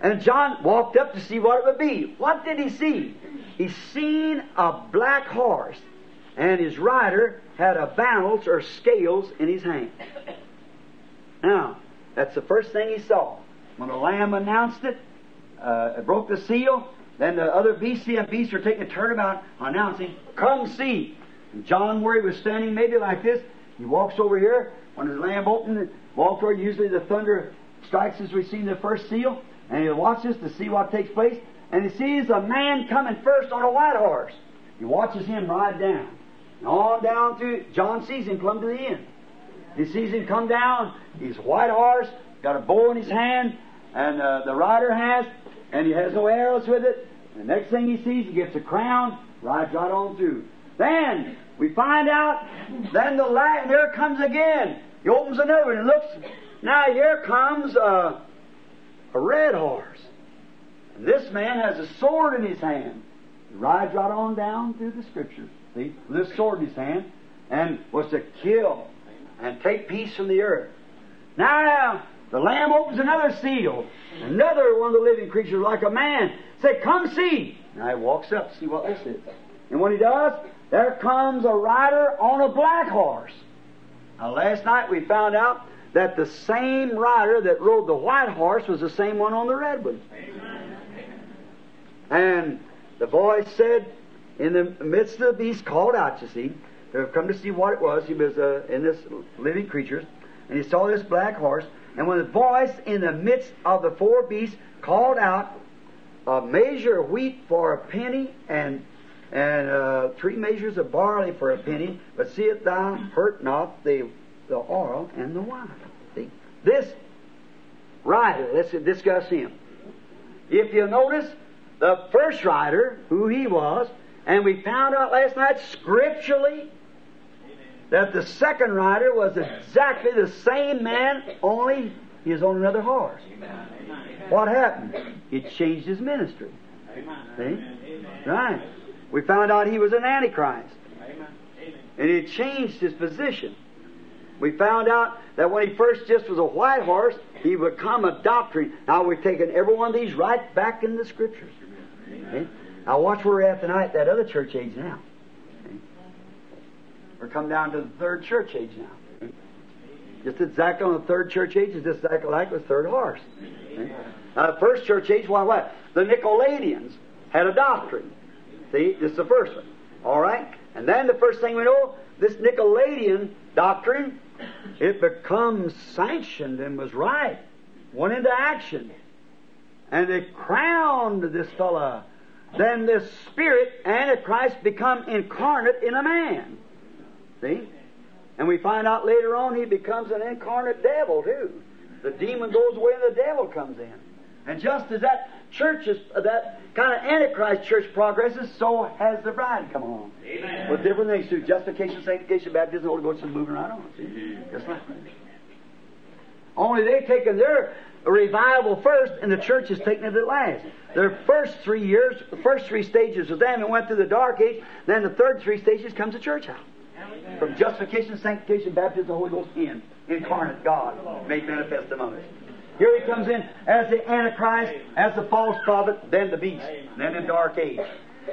and John walked up to see what it would be. What did he see? He seen a black horse, and his rider had a balance or scales in his hand. Now, that's the first thing he saw. When the Lamb announced it, uh, it broke the seal, then the other beasts, the beasts are taking a turnabout announcing, Come see. And John, where he was standing, maybe like this, he walks over here. When the lamb opened, walked over, usually the thunder strikes as we see the first seal, and he watches to see what takes place, and he sees a man coming first on a white horse. He watches him ride down. And on down through, John sees him come to the end. He sees him come down. He's white horse, got a bow in his hand, and uh, the rider has, and he has no arrows with it. The next thing he sees, he gets a crown, rides right on through. Then we find out, then the light, and there comes again. He opens another and looks. Now here comes a, a red horse. And this man has a sword in his hand. He rides right on down through the scriptures. See, with this sword in his hand, and was to kill and take peace from the earth. Now, the Lamb opens another seal. Another one of the living creatures, like a man, say, Come see. Now he walks up see what this is. And when he does, there comes a rider on a black horse. Now, last night we found out that the same rider that rode the white horse was the same one on the red one. And the voice said, in the midst of the beast, called out, you see, to have come to see what it was. He was uh, in this living creatures, and he saw this black horse. And when the voice in the midst of the four beasts called out, a measure of wheat for a penny and and uh, three measures of barley for a penny, but see it thou hurt not the, the oil and the wine. See? This writer, let's discuss him. If you notice, the first writer, who he was, and we found out last night scripturally that the second rider was exactly the same man, only he was on another horse. What happened? He changed his ministry. See? Right. We found out he was an antichrist. Amen. And he changed his position. We found out that when he first just was a white horse, he would come a doctrine. Now we've taken every one of these right back in the scriptures. See? Now watch where we're at tonight, that other church age now. See? We're come down to the third church age now. Just exactly on the third church age is just exactly like the third horse. Now the first church age, why what? The Nicolaitans had a doctrine. See, this is the first one. All right? And then the first thing we know, this Nicolaitan doctrine, it becomes sanctioned and was right. Went into action. And they crowned this fellow. Then this spirit, Antichrist, become incarnate in a man. See? And we find out later on he becomes an incarnate devil too. The demon goes away and the devil comes in. And just as that church is, that kind of Antichrist church progresses, so has the bride come on. Amen. With different things too. Justification, sanctification, baptism, Holy Ghost is moving right on. See? Mm-hmm. Just like. Only they've taken their revival first, and the church has taken it at last. Their first three years, the first three stages of them, it went through the dark age. Then the third three stages comes the church house. From justification, sanctification, baptism, the Holy Ghost in. Incarnate God made manifest among us. Here he comes in as the Antichrist, as the false prophet, then the beast, then the dark age.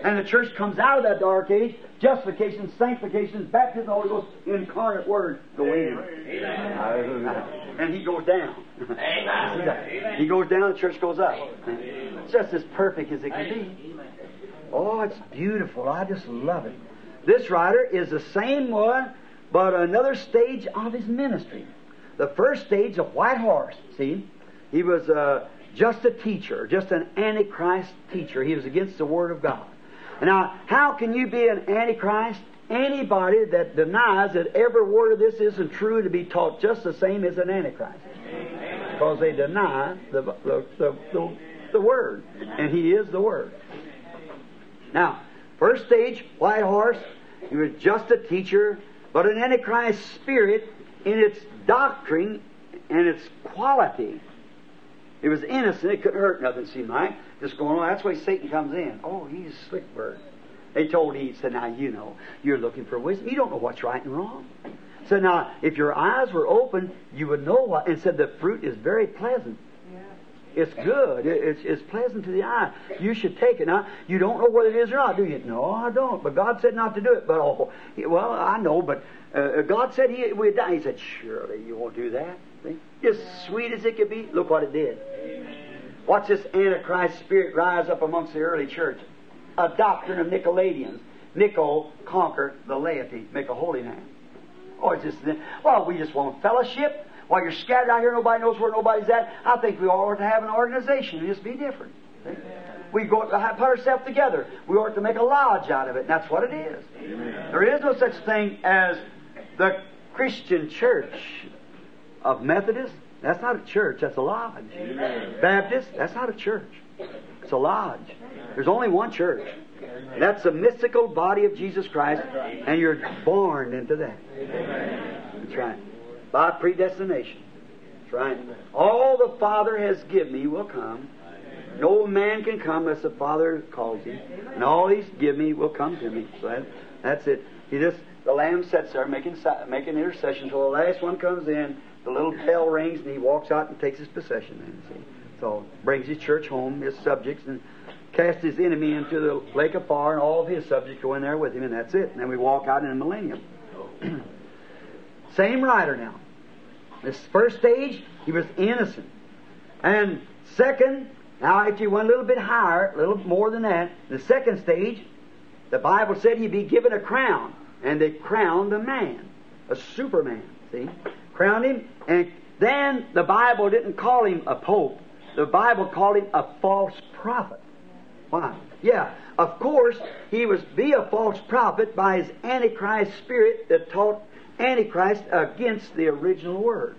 And the church comes out of that dark age, justification, sanctification, baptism, the Holy Ghost, incarnate word, go in. And he goes down. He goes down, the church goes up. It's just as perfect as it can be. Oh, it's beautiful. I just love it. This writer is the same one, but another stage of his ministry. The first stage, a white horse, see? He was uh, just a teacher, just an antichrist teacher. He was against the Word of God. Now, how can you be an antichrist? Anybody that denies that every word of this isn't true to be taught just the same as an antichrist. Because they deny the, the, the, the, the Word. And He is the Word. Now, first stage, white horse, he was just a teacher, but an antichrist spirit in its doctrine and its quality. It was innocent, it couldn't hurt nothing, seemed like. Just going on. That's why Satan comes in. Oh, he's a slick bird. They told Eve, said, Now you know, you're looking for wisdom. You don't know what's right and wrong. So now, if your eyes were open, you would know what. And said the fruit is very pleasant. It's good. It- It's, it's pleasant to the eye. You should take it. Now, you don't know what it is or not, do you? No, I don't. But God said not to do it. But, oh, well, I know, but uh, God said he, we'd die. He said, surely you won't do that. As sweet as it could be, look what it did. Watch this Antichrist spirit rise up amongst the early church. A doctrine of Nicolaitans. Nico conquer the laity, make a holy man. Oh, it's just, well, we just want fellowship. While you're scattered out here, nobody knows where nobody's at. I think we ought to have an organization and just be different. We go to have- put ourselves together. We ought to make a lodge out of it, and that's what it is. There is no such thing as the Christian church of Methodists. That's not a church, that's a lodge. Baptist, that's not a church. It's a lodge. There's only one church. That's the mystical body of Jesus Christ, and you're born into that. That's right. By predestination. That's right. All the Father has given me will come. No man can come unless the Father calls him. And all He's given me will come to me. So that, that's it. He just the Lamb sits there making making intercession till the last one comes in. The little bell rings and he walks out and takes his possession. Then see, so brings his church home, his subjects, and casts his enemy into the lake of fire, and all of his subjects go in there with him, and that's it. And then we walk out in the millennium. Same writer now. This first stage, he was innocent. And second, now if you went a little bit higher, a little more than that, the second stage, the Bible said he'd be given a crown. And they crowned a man, a superman, see? Crowned him, and then the Bible didn't call him a pope. The Bible called him a false prophet. Why? Yeah, of course, he was be a false prophet by his Antichrist spirit that taught Antichrist against the original word.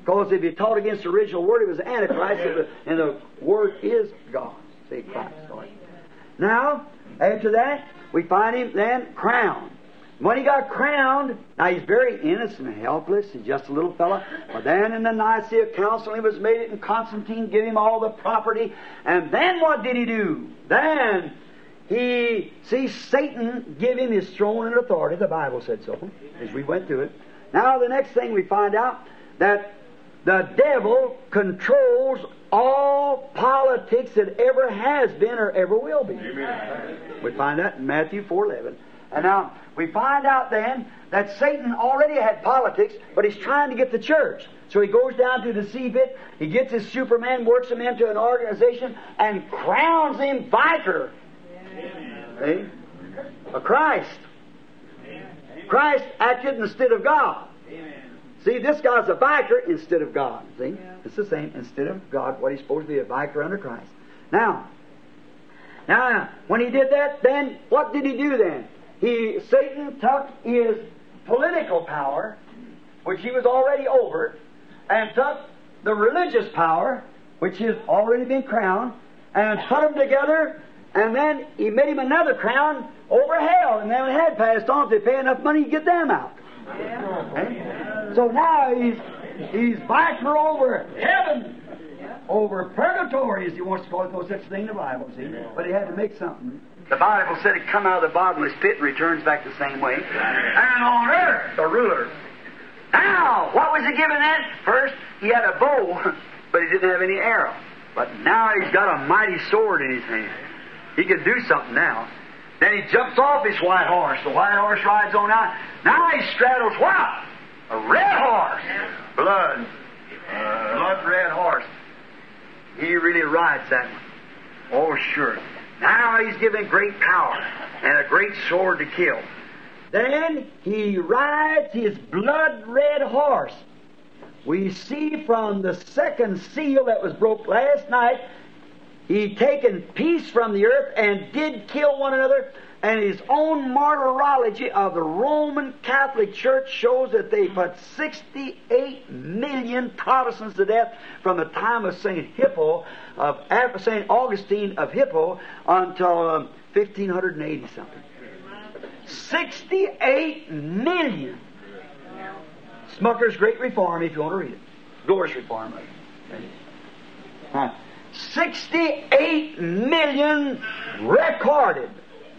Because if he taught against the original word, it was Antichrist, and the, and the word is God. See, Christ. Now, after that, we find him then crowned. When he got crowned, now he's very innocent and helpless. He's just a little fellow. But then in the Nicaea Council, he was made it, and Constantine gave him all the property. And then what did he do? Then he, see, Satan give him his throne and authority. The Bible said so, as we went through it. Now the next thing we find out that the devil controls all politics that ever has been or ever will be. Amen. We find that in Matthew 4.11. And now, we find out then that Satan already had politics, but he's trying to get the church. So he goes down to deceive it. He gets his Superman, works him into an organization, and crowns him vicar. See? A Christ. Christ acted instead of God. See, this guy's a vicar instead of God. See? It's the same. Instead of God, what he's supposed to be a vicar under Christ. Now, now, when he did that, then what did he do then? He Satan took his political power, which he was already over, and took the religious power, which has already been crowned, and put them together, and then he made him another crown over hell, and then it had passed on, if they pay enough money, to get them out. Okay? So now he's he's vicar over heaven, over purgatory, as he wants to call it. No such thing in the Bible, see. But he had to make something. The Bible said it come out of the bottomless pit and returns back the same way. And on earth, the ruler. Now, what was he given then? First, he had a bow, but he didn't have any arrow. But now he's got a mighty sword in his hand. He can do something now. Then he jumps off his white horse. The white horse rides on out. Now he straddles what? A red horse. Blood. Blood red horse. He really rides that one. Oh, sure. Now he's given great power and a great sword to kill. Then he rides his blood red horse. We see from the second seal that was broke last night, he taken peace from the earth and did kill one another. And his own martyrology of the Roman Catholic Church shows that they put 68 million Protestants to death from the time of St. Hippo, of St. Augustine of Hippo, until um, 1580 something. 68 million. Schmucker's Great Reform, if you want to read it. Gorse Reform. Huh. 68 million recorded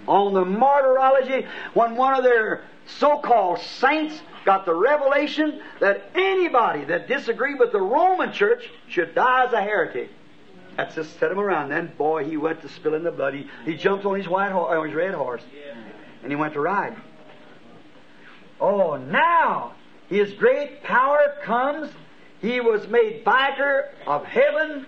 on the martyrology when one of their so-called saints got the revelation that anybody that disagreed with the Roman church should die as a heretic. That's just set him around. Then, boy, he went to spilling the blood. He, he jumped on his white horse, on his red horse, and he went to ride. Oh, now his great power comes. He was made vicar of heaven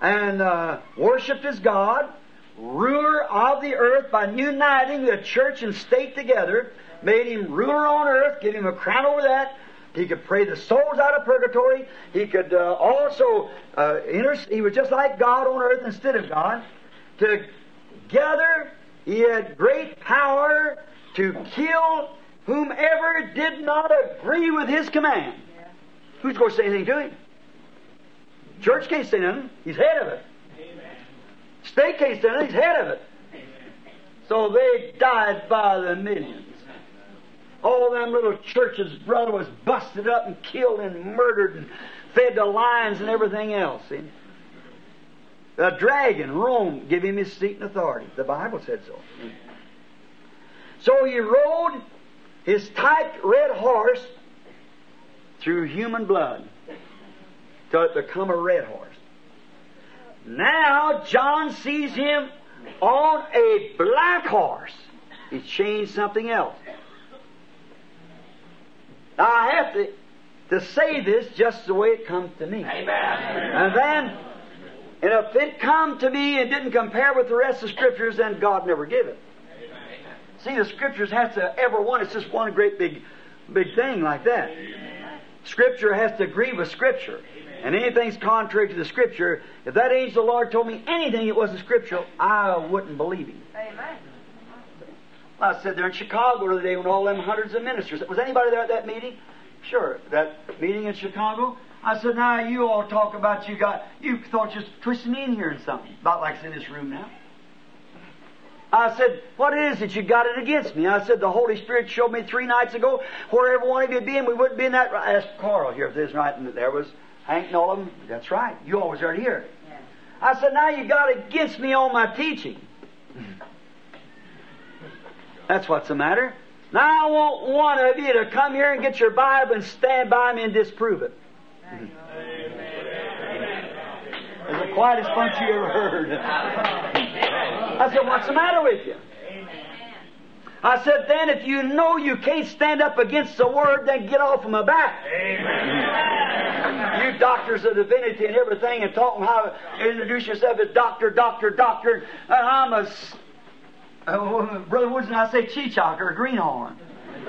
and uh, worshipped as God, ruler of the earth by uniting the church and state together, made him ruler on earth, give him a crown over that. He could pray the souls out of purgatory. He could uh, also uh, he was just like God on earth instead of God. Together, he had great power to kill whomever did not agree with his command. Who's going to say anything to him? Church can't say nothing. He's head of it. State can't say nothing. He's head of it. So they died by the millions. All them little churches, brother, was busted up and killed and murdered and fed to lions and everything else. See? The dragon, Rome, give him his seat and authority. The Bible said so. So he rode his typed red horse through human blood it become a red horse. Now John sees him on a black horse. He's changed something else. Now I have to to say this just the way it comes to me. Amen. And then, and if it come to me and didn't compare with the rest of the scriptures, then God never give it. See, the scriptures has to ever one. It's just one great big, big thing like that. Scripture has to agree with Scripture. And anything's contrary to the Scripture, if that angel of the Lord told me anything that wasn't scriptural, I wouldn't believe him. Amen. I said there in Chicago the other day when all them hundreds of ministers. Was anybody there at that meeting? Sure, that meeting in Chicago. I said, now you all talk about you got you thought just twisting me in here and something. About like it's in this room now. I said, what is it you got it against me? I said, the Holy Spirit showed me three nights ago where every one of you'd be and we wouldn't be in that. I asked Carl here if this is right, and there was Hank and all of them. That's right. You always are here. I said, now you got against me on my teaching. That's what's the matter. Now I want one of you to come here and get your Bible and stand by me and disprove it. It's the quietest bunch you ever heard. I said, what's the matter with you? I said, then if you know you can't stand up against the Word, then get off of my back. You doctors of divinity and everything and talking how to introduce yourself as doctor, doctor, doctor, and I'm a, uh, Brother Woods and I say cheechak or greenhorn.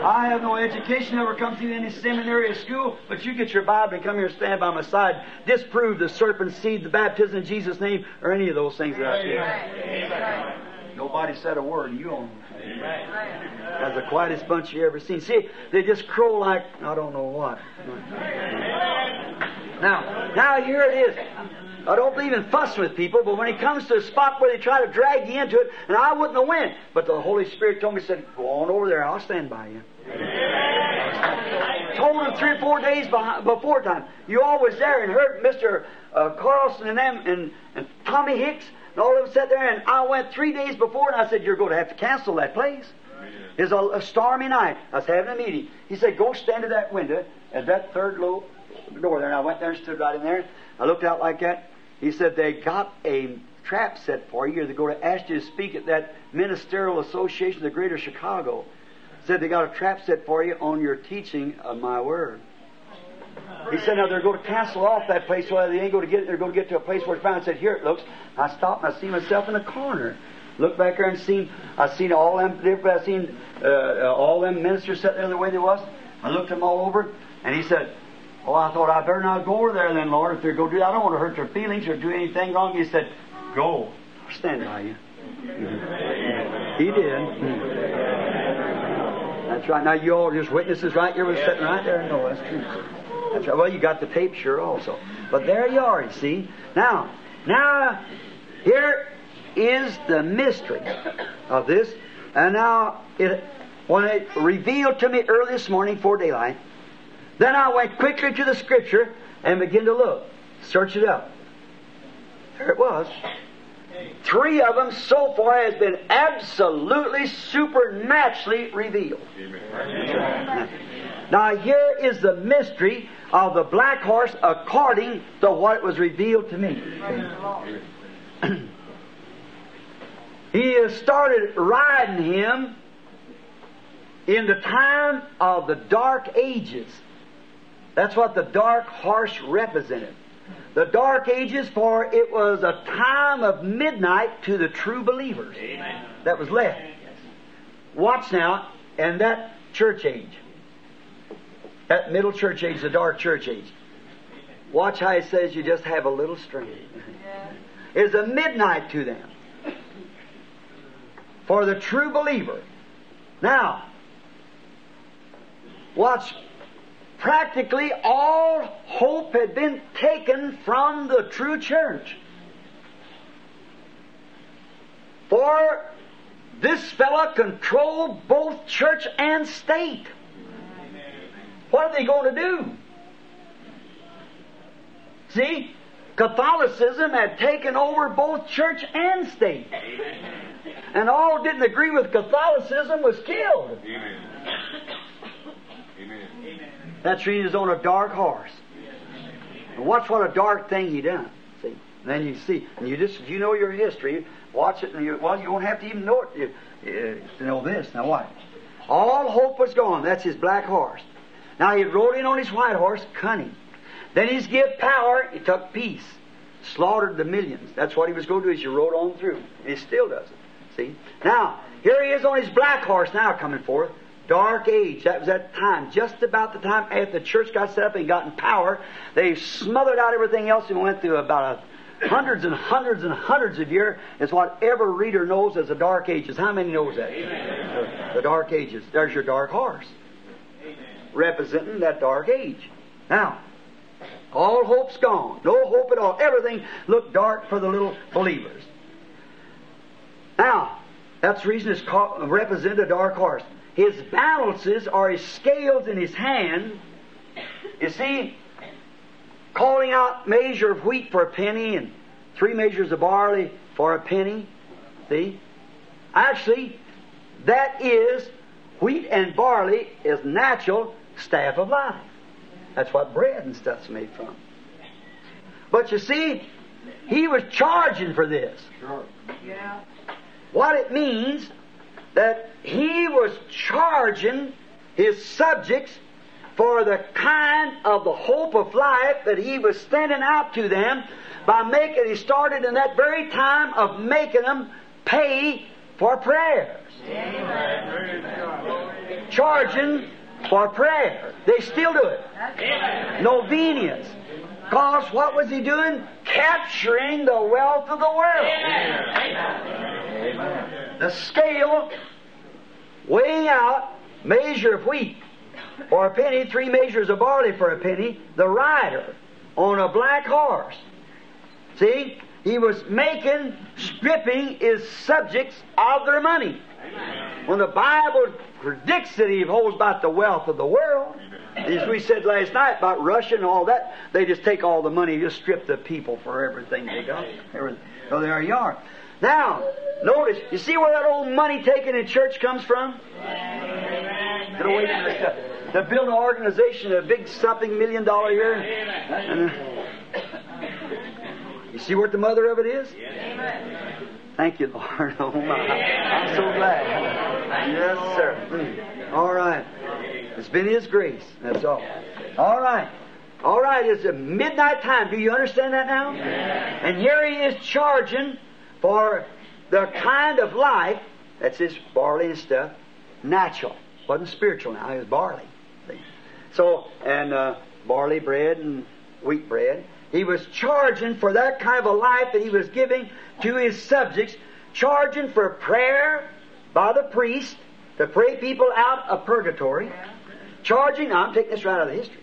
I have no education, never come through any seminary or school, but you get your Bible and come here and stand by my side. Disprove the serpent seed, the baptism in Jesus' name, or any of those things that I said. Nobody said a word. You own That's the quietest bunch you ever seen. See, they just crow like I don't know what. Now, now here it is. I don't believe in fussing with people, but when it comes to a spot where they try to drag you into it, and I wouldn't have went, but the Holy Spirit told me, said, "Go on over there. I'll stand by you." Told him three or four days behind, before time. You always there and heard Mister uh, Carlson and them and, and Tommy Hicks and all of them sat there, and I went three days before, and I said, "You're going to have to cancel that place." It's a, a stormy night. I was having a meeting. He said, "Go stand at that window at that third low door there." And I went there and stood right in there. I looked out like that. He said, They got a trap set for you. They're going to ask you to speak at that Ministerial Association of the Greater Chicago. Said they got a trap set for you on your teaching of my word. He said, now they're going to cancel off that place. Well, they ain't going to get. They're going to get to a place where it's found. I said, here it looks. I stopped and I see myself in a corner. Looked back there and seen. I seen all them. I seen uh, uh, all them ministers sitting there the way they was. I looked them all over, and he said, Oh, I thought I better not go over there then, Lord. If they're going to do that, I don't want to hurt their feelings or do anything wrong. He said, Go. I'll stand by you. He did. That's right. Now you all just witnesses right here was sitting right there. No, that's true. That's right. Well, you got the tape sure also. But there you are, you see. Now, now, here is the mystery of this. And now, it, when it revealed to me early this morning for daylight, then I went quickly to the Scripture and began to look, search it up. There it was. Three of them so far has been absolutely supernaturally revealed. Now here is the mystery of the black horse according to what was revealed to me. he has started riding him in the time of the dark ages. That's what the dark horse represented. The dark ages, for it was a time of midnight to the true believers Amen. that was left. Watch now, and that church age, that middle church age, the dark church age. Watch how it says you just have a little strength. Is a midnight to them. For the true believer. Now, watch practically all hope had been taken from the true church. For this fella controlled both church and state. What are they going to do? See, Catholicism had taken over both church and state. And all didn't agree with Catholicism was killed. That's reading is on a dark horse. And watch what a dark thing he done. See, and then you see, and you just you know your history, watch it, and you well, you won't have to even know it you, to know this. Now what? All hope was gone. That's his black horse. Now he rode in on his white horse, cunning. Then he's give power. He took peace, slaughtered the millions. That's what he was going to do. As you rode on through, and he still does it. See. Now here he is on his black horse now coming forth. Dark age. That was that time, just about the time after the church got set up and got in power. They smothered out everything else and went through about a hundreds and hundreds and hundreds of years. It's what every reader knows as the dark ages. How many knows that? The, the dark ages. There's your dark horse, representing that dark age. Now, all hope's gone. No hope at all. Everything looked dark for the little believers. Now, that's the reason it's called, represented a dark horse. His balances are his scales in his hand. You see, calling out measure of wheat for a penny and three measures of barley for a penny. See? Actually, that is wheat and barley is natural staff of life. That's what bread and stuff's made from. But you see, he was charging for this. Sure. Yeah. What it means that he was charging his subjects for the kind of the hope of life that he was standing out to them by making, he started in that very time of making them pay for prayers. Charging for prayer. They still do it. Novenas. Because what was he doing? Capturing the wealth of the world. The scale weighing out measure of wheat for a penny, three measures of barley for a penny, the rider on a black horse. See? He was making, stripping his subjects of their money. When the Bible predicts that he holds about the wealth of the world, as we said last night about Russia and all that, they just take all the money, just strip the people for everything they got. So there you are. Now, notice, you see where that old money taken in church comes from? Get away from the stuff. To build an organization, a big something million dollar year. Uh, you see what the mother of it is? Thank you, Lord. Oh my. I'm so glad. Yes, sir. Mm. All right. It's been His grace. That's all. All right. All right. It's a midnight time. Do you understand that now? And here He is charging for the kind of life that's this barley and stuff, natural. Wasn't spiritual now. It was barley. See? So, and uh, barley bread and wheat bread. He was charging for that kind of a life that he was giving to his subjects, charging for prayer by the priest to pray people out of purgatory, charging, now I'm taking this right out of the history,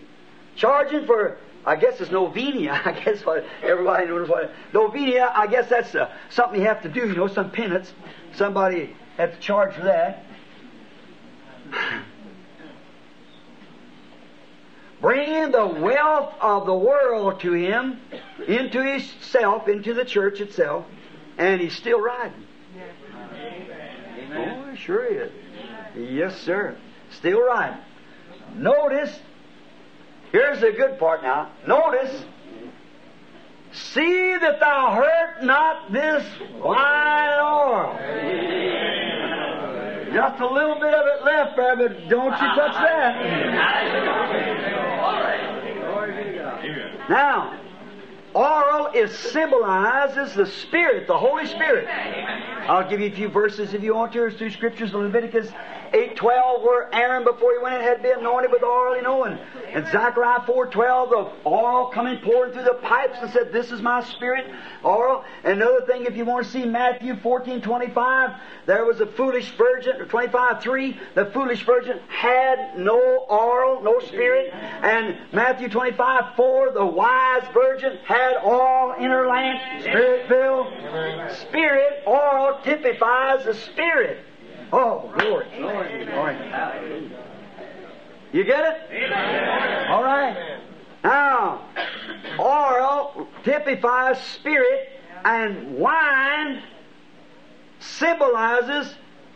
charging for, I guess it's novena, I guess what everybody knows what, novena, I guess that's uh, something you have to do, you know, some penance, somebody has to charge for that. bringing the wealth of the world to him, into himself, into the church itself, and he's still riding. Oh, sure is. Yes, sir. Still riding. Notice, here's the good part now. Notice, see that thou hurt not this wine oil. Just a little bit of it left there, but don't you touch that. Now, oil is symbolizes the Spirit, the Holy Spirit. I'll give you a few verses if you want to. Two scriptures Leviticus 8.12 where Aaron, before he went in, had been anointed with oil, you know, and, and Zechariah 4.12, the oil coming pouring through the pipes and said, this is my Spirit, oil. And another thing, if you want to see Matthew 14.25, there was a foolish virgin, or 25.3, the foolish virgin had no oil, no Spirit. And Matthew 25.4, the wise virgin had oil in her lamp, Spirit filled. Spirit, oil typifies the Spirit. Oh, glory. Glory. Glory. You get it? All right. Now, oil typifies spirit, and wine symbolizes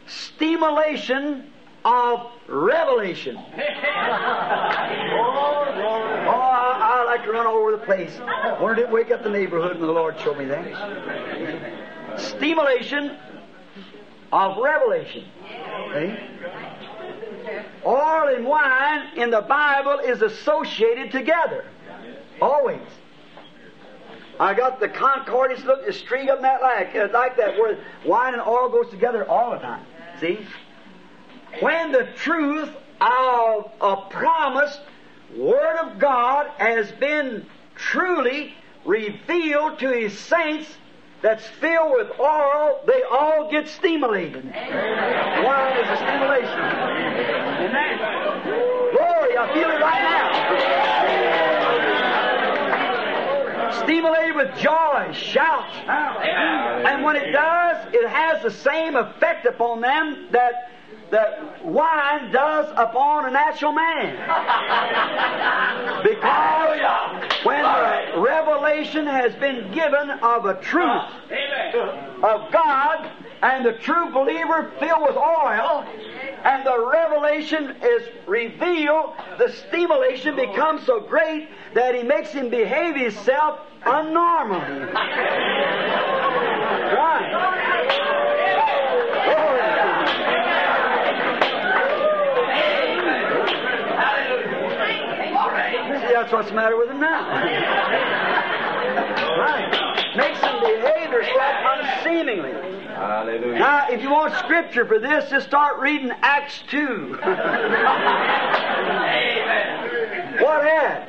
stimulation of revelation. oh, I, I like to run all over the place. Wanted to wake up the neighborhood, and the Lord showed me that. Stimulation of revelation. See? Oil and wine in the Bible is associated together. Always. I got the concordance, look, the street of that like, uh, like that, where wine and oil goes together all the time. See? when the truth of a promised Word of God has been truly revealed to His saints that's filled with oil, they all get stimulated. Wine is a stimulation. Amen. Glory, I feel it right now. Stimulated with joy, shouts. And when it does, it has the same effect upon them that that wine does upon a natural man. Because when the revelation has been given of a truth of God, and the true believer filled with oil, and the revelation is revealed, the stimulation becomes so great that he makes him behave himself unnormally. See, that's what's the matter with him now. right. Makes him behave himself unseemingly. Hallelujah. Now, if you want scripture for this, just start reading Acts 2. Amen. what had?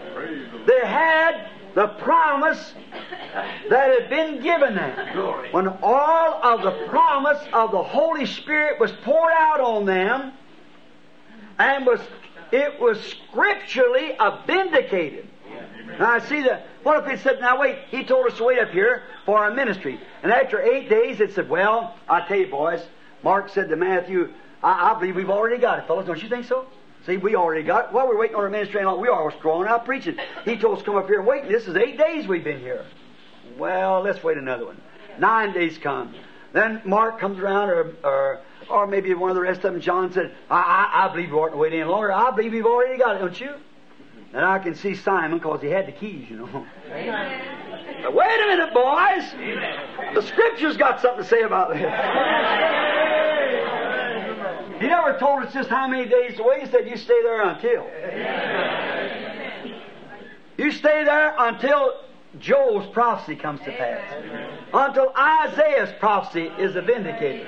They had the promise that had been given them. When all of the promise of the Holy Spirit was poured out on them, and was it was scripturally vindicated. Now I see that. What if it said, "Now wait"? He told us to wait up here for our ministry, and after eight days, it said, "Well, I tell you, boys." Mark said to Matthew, I, "I believe we've already got it, fellas. Don't you think so?" See, we already got it. While we're waiting on our ministry, and all, we are strong out preaching. He told us to come up here and wait. This is eight days we've been here. Well, let's wait another one. Nine days come. Then Mark comes around, or, or, or maybe one of the rest of them, John said, I, I, I believe we oughtn't to wait any longer. I believe we've already got it, don't you? And I can see Simon because he had the keys, you know. Wait a minute, boys. The Scripture's got something to say about this. He never told us just how many days wait. He said, You stay there until. You stay there until Joel's prophecy comes to pass. Until Isaiah's prophecy is vindicated.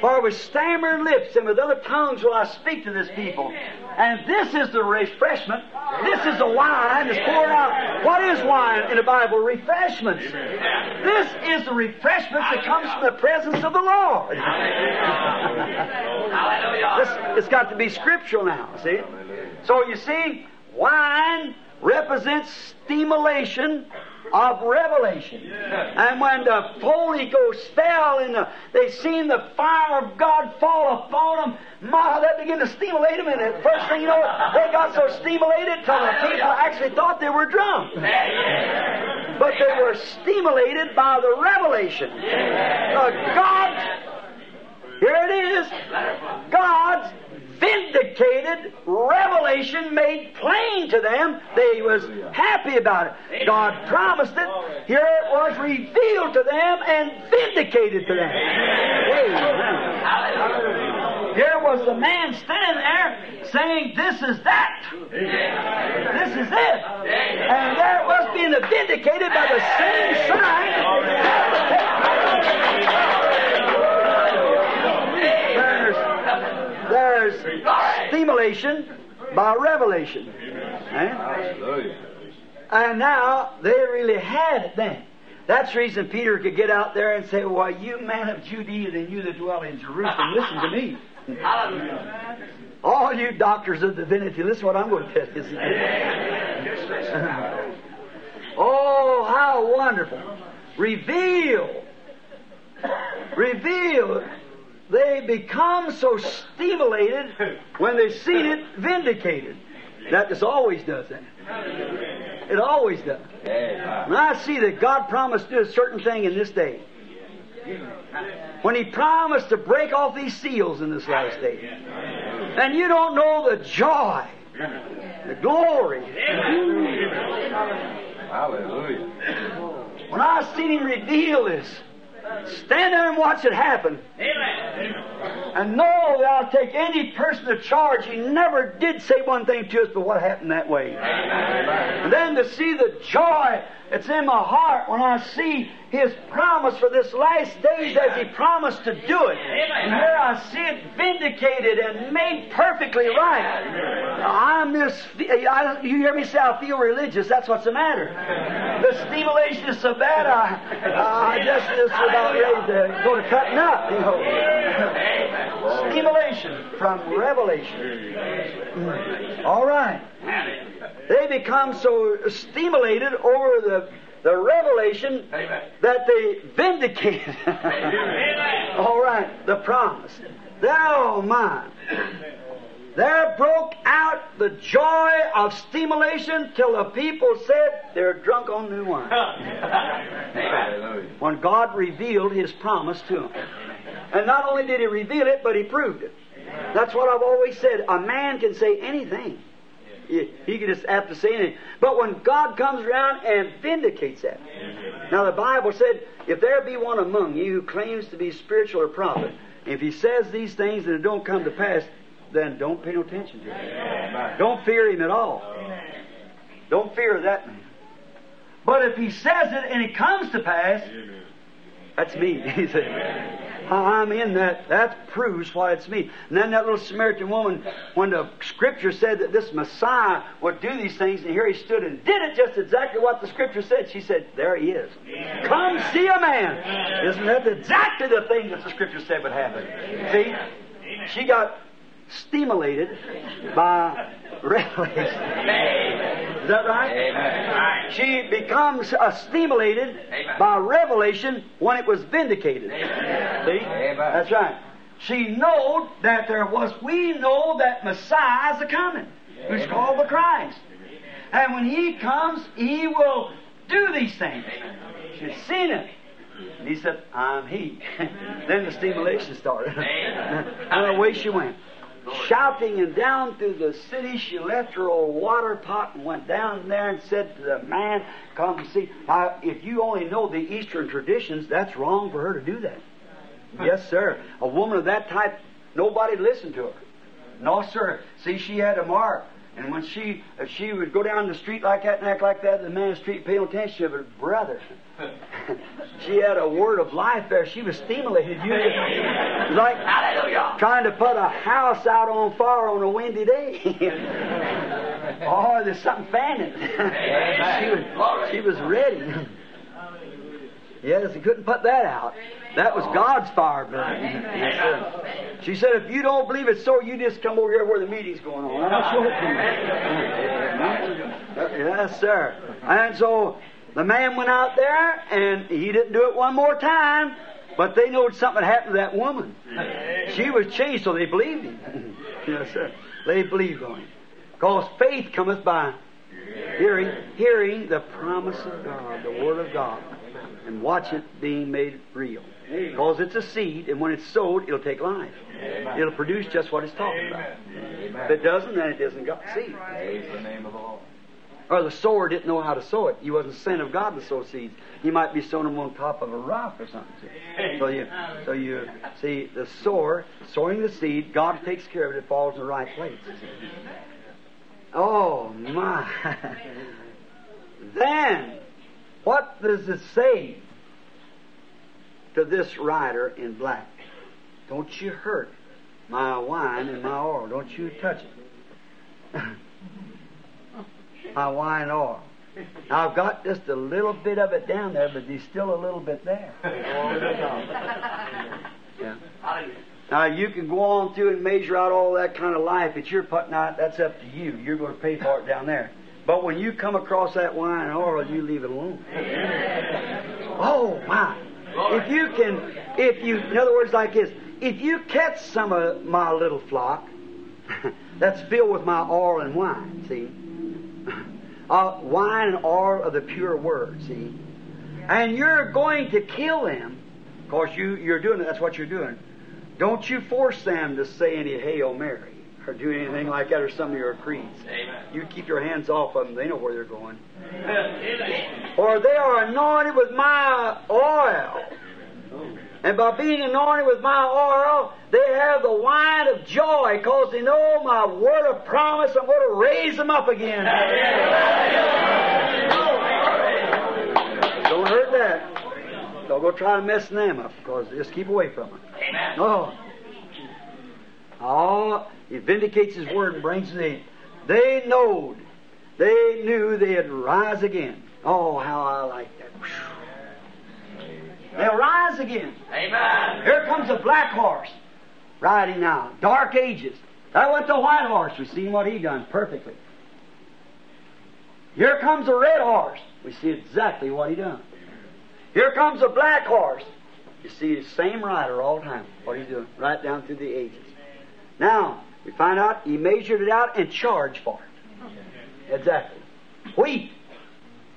For with stammering lips and with other tongues will I speak to this people. And this is the refreshment. This is the wine that's poured out. What is wine in the Bible? Refreshments. This is the refreshment that comes from the presence of the Lord. This, it's got to be scriptural now, see? So you see, wine represents stimulation of revelation. And when the Holy Ghost fell and the, they seen the fire of God fall upon them, my, that began to stimulate them. And the first thing you know, they got so stimulated till the people actually thought they were drunk. But they were stimulated by the revelation. Uh, God's, here it is, God's vindicated revelation made plain to them. They was happy about it. God promised it. Here it was revealed to them and vindicated to them. Amen. Here was the man standing there saying, This is that. This is it. And there it was being vindicated by the same sign. There's, stimulation by revelation. Eh? And now they really had it then. That's the reason Peter could get out there and say, Why, you man of Judea and you that dwell in Jerusalem, listen to me. All you doctors of divinity, listen to what I'm going to tell you. oh, how wonderful. Reveal. Reveal. They become so stimulated when they've seen it vindicated. That just always does that. It always does. When I see that God promised to do a certain thing in this day, when He promised to break off these seals in this last day, and you don't know the joy, the glory. Hallelujah. When I seen Him reveal this, stand there and watch it happen. Amen. And know that I'll take any person to charge. He never did say one thing to us, but what happened that way. And then to see the joy It's in my heart when I see His promise for this last days as He promised to do it. And here I see it vindicated and made perfectly right. I'm this, I, you hear me say I feel religious. That's what's the matter. The stimulation is so bad, I, I just, just about ready to go to cutting up, you know. Stimulation from revelation. Mm. All right. They become so stimulated over the, the revelation that they vindicate. All right, the promise. Thou mine. There broke out the joy of stimulation till the people said they're drunk on new wine. when God revealed His promise to them. And not only did He reveal it, but He proved it. That's what I've always said. A man can say anything. He, can just have to say anything. But when God comes around and vindicates that. Now the Bible said, if there be one among you who claims to be spiritual or prophet, if he says these things and it don't come to pass, then don't pay no attention to him. Don't fear him at all. Don't fear that man. But if he says it and it comes to pass, that's me. He said, I'm in that. That proves why it's me. And then that little Samaritan woman, when the scripture said that this Messiah would do these things, and here he stood and did it just exactly what the scripture said, she said, There he is. Come see a man. Isn't that exactly the thing that the scripture said would happen? See? She got stimulated by revelation. Is that right? Amen. She becomes uh, stimulated by revelation when it was vindicated. Amen. See? That's right. She knowed that there was, we know that Messiah is a coming, who's called the Christ. And when He comes, He will do these things. She's seen it. And he said, I'm He. then the stimulation started. and away she went shouting, and down through the city she left her old water pot and went down there and said to the man, Come see. Now, if you only know the Eastern traditions, that's wrong for her to do that. Yes, sir. A woman of that type, nobody listened to her. No, sir. See, she had a mark. And when she, if she would go down the street like that and act like that, the man in the street paying attention to her brother. She had a word of life there. She was stimulated. You like Hallelujah. trying to put a house out on fire on a windy day. oh, there's something fanning. she was, she was ready. Yes, he couldn't put that out. That was God's fire burning. Yes. She said, if you don't believe it's so, you just come over here where the meeting's going on. I'll show it to you. Yes, sir. And so the man went out there, and he didn't do it one more time, but they knowed something happened to that woman. She was changed, so they believed him. yes, sir. They believed on him. Because faith cometh by hearing, hearing the promise of God, the Word of God, and watch it being made real. Because it's a seed, and when it's sowed, it'll take life. It'll produce just what it's talking about. If it doesn't, then it doesn't got seed. Praise the name of. Or the sower didn't know how to sow it. He wasn't sent of God to sow seeds. He might be sowing them on top of a rock or something. See? So you, so you see the sower sowing the seed. God takes care of it. It falls in the right place. Oh my! then, what does it say to this rider in black? Don't you hurt my wine and my oil. Don't you touch it. my wine and oil. Now, I've got just a little bit of it down there, but there's still a little bit there. Yeah. Now, you can go on through and measure out all that kind of life that you're putting out. That's up to you. You're going to pay for it down there. But when you come across that wine and oil, you leave it alone. Oh, my. If you can, if you, in other words, like this, if you catch some of my little flock that's filled with my oil and wine, see, uh, wine and oil of the pure word, see, and you're going to kill them, because you, you're doing it, that's what you're doing. Don't you force them to say any Hail Mary or do anything like that or some of your creeds. Amen. You keep your hands off of them, they know where they're going. or they are anointed with my oil. And by being anointed with my oil, they have the wine of joy because they know my word of promise. I'm going to raise them up again. Don't hurt that. Don't go try to mess them up because just keep away from them. No. Oh, he vindicates his word and brings it in. They knowed, they knew they'd rise again. Oh, how I like that. They'll rise again. Amen. Here comes a black horse riding now. Dark ages. That went the white horse. We've seen what he done perfectly. Here comes a red horse. We see exactly what he done. Here comes a black horse. You see the same rider all the time. What he's doing, right down through the ages. Now we find out he measured it out and charged for it. Exactly. Wheat,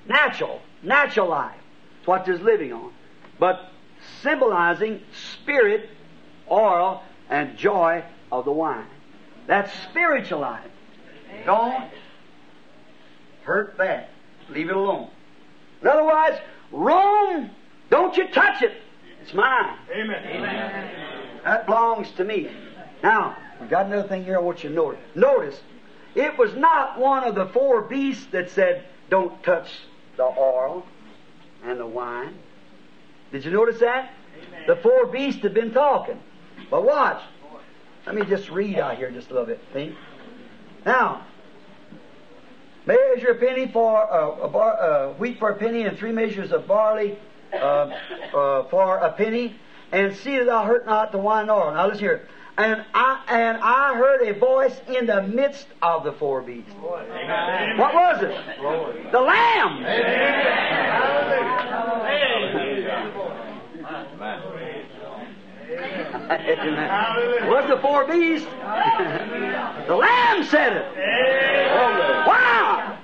natural, natural life. It's what there's living on. But symbolizing spirit, oil, and joy of the wine. That's spiritual life. Don't hurt that. Leave it alone. Otherwise, Rome, don't you touch it. It's mine. Amen. That belongs to me. Now, we got another thing here I want you to notice. Notice, it was not one of the four beasts that said, don't touch the oil and the wine. Did you notice that? The four beasts have been talking. But watch. Let me just read out here just a little bit. See? Now, measure a penny for uh, a bar, uh, wheat for a penny, and three measures of barley uh, uh, for a penny, and see that thou hurt not the wine oil. Now listen here. And I and I heard a voice in the midst of the four beasts. Amen. What was it? The Lamb. What's the four beasts? the Lamb said it. Wow!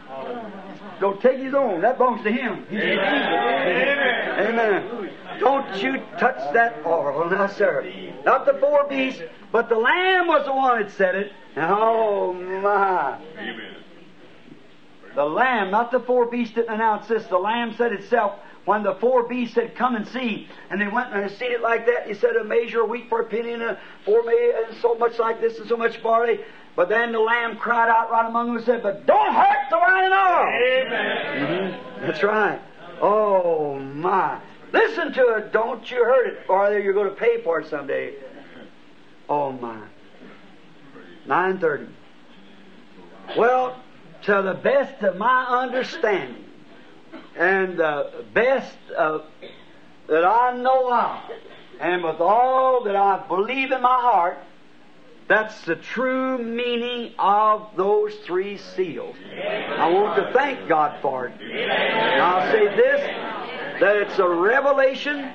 Don't take his own. That belongs to him. He's Amen. Amen. Don't you touch that oil, now, sir. Not the four beasts, but the Lamb was the one that said it. Oh my! The Lamb, not the four beasts that announced this. The Lamb said itself when the four beasts said, "Come and see," and they went and seen it like that. He said, "A measure of wheat for a penny, and a four me- and so much like this, and so much barley." But then the Lamb cried out right among them and said, "But don't hurt the wine and oil." Amen. Mhm. That's right. Oh my! Listen to it. Don't you hurt it, or you're going to pay for it someday. Oh my! Nine thirty. Well, to the best of my understanding, and the best of, that I know of, and with all that I believe in my heart, that's the true meaning of those three seals. I want to thank God for it. And I'll say this, that it's a revelation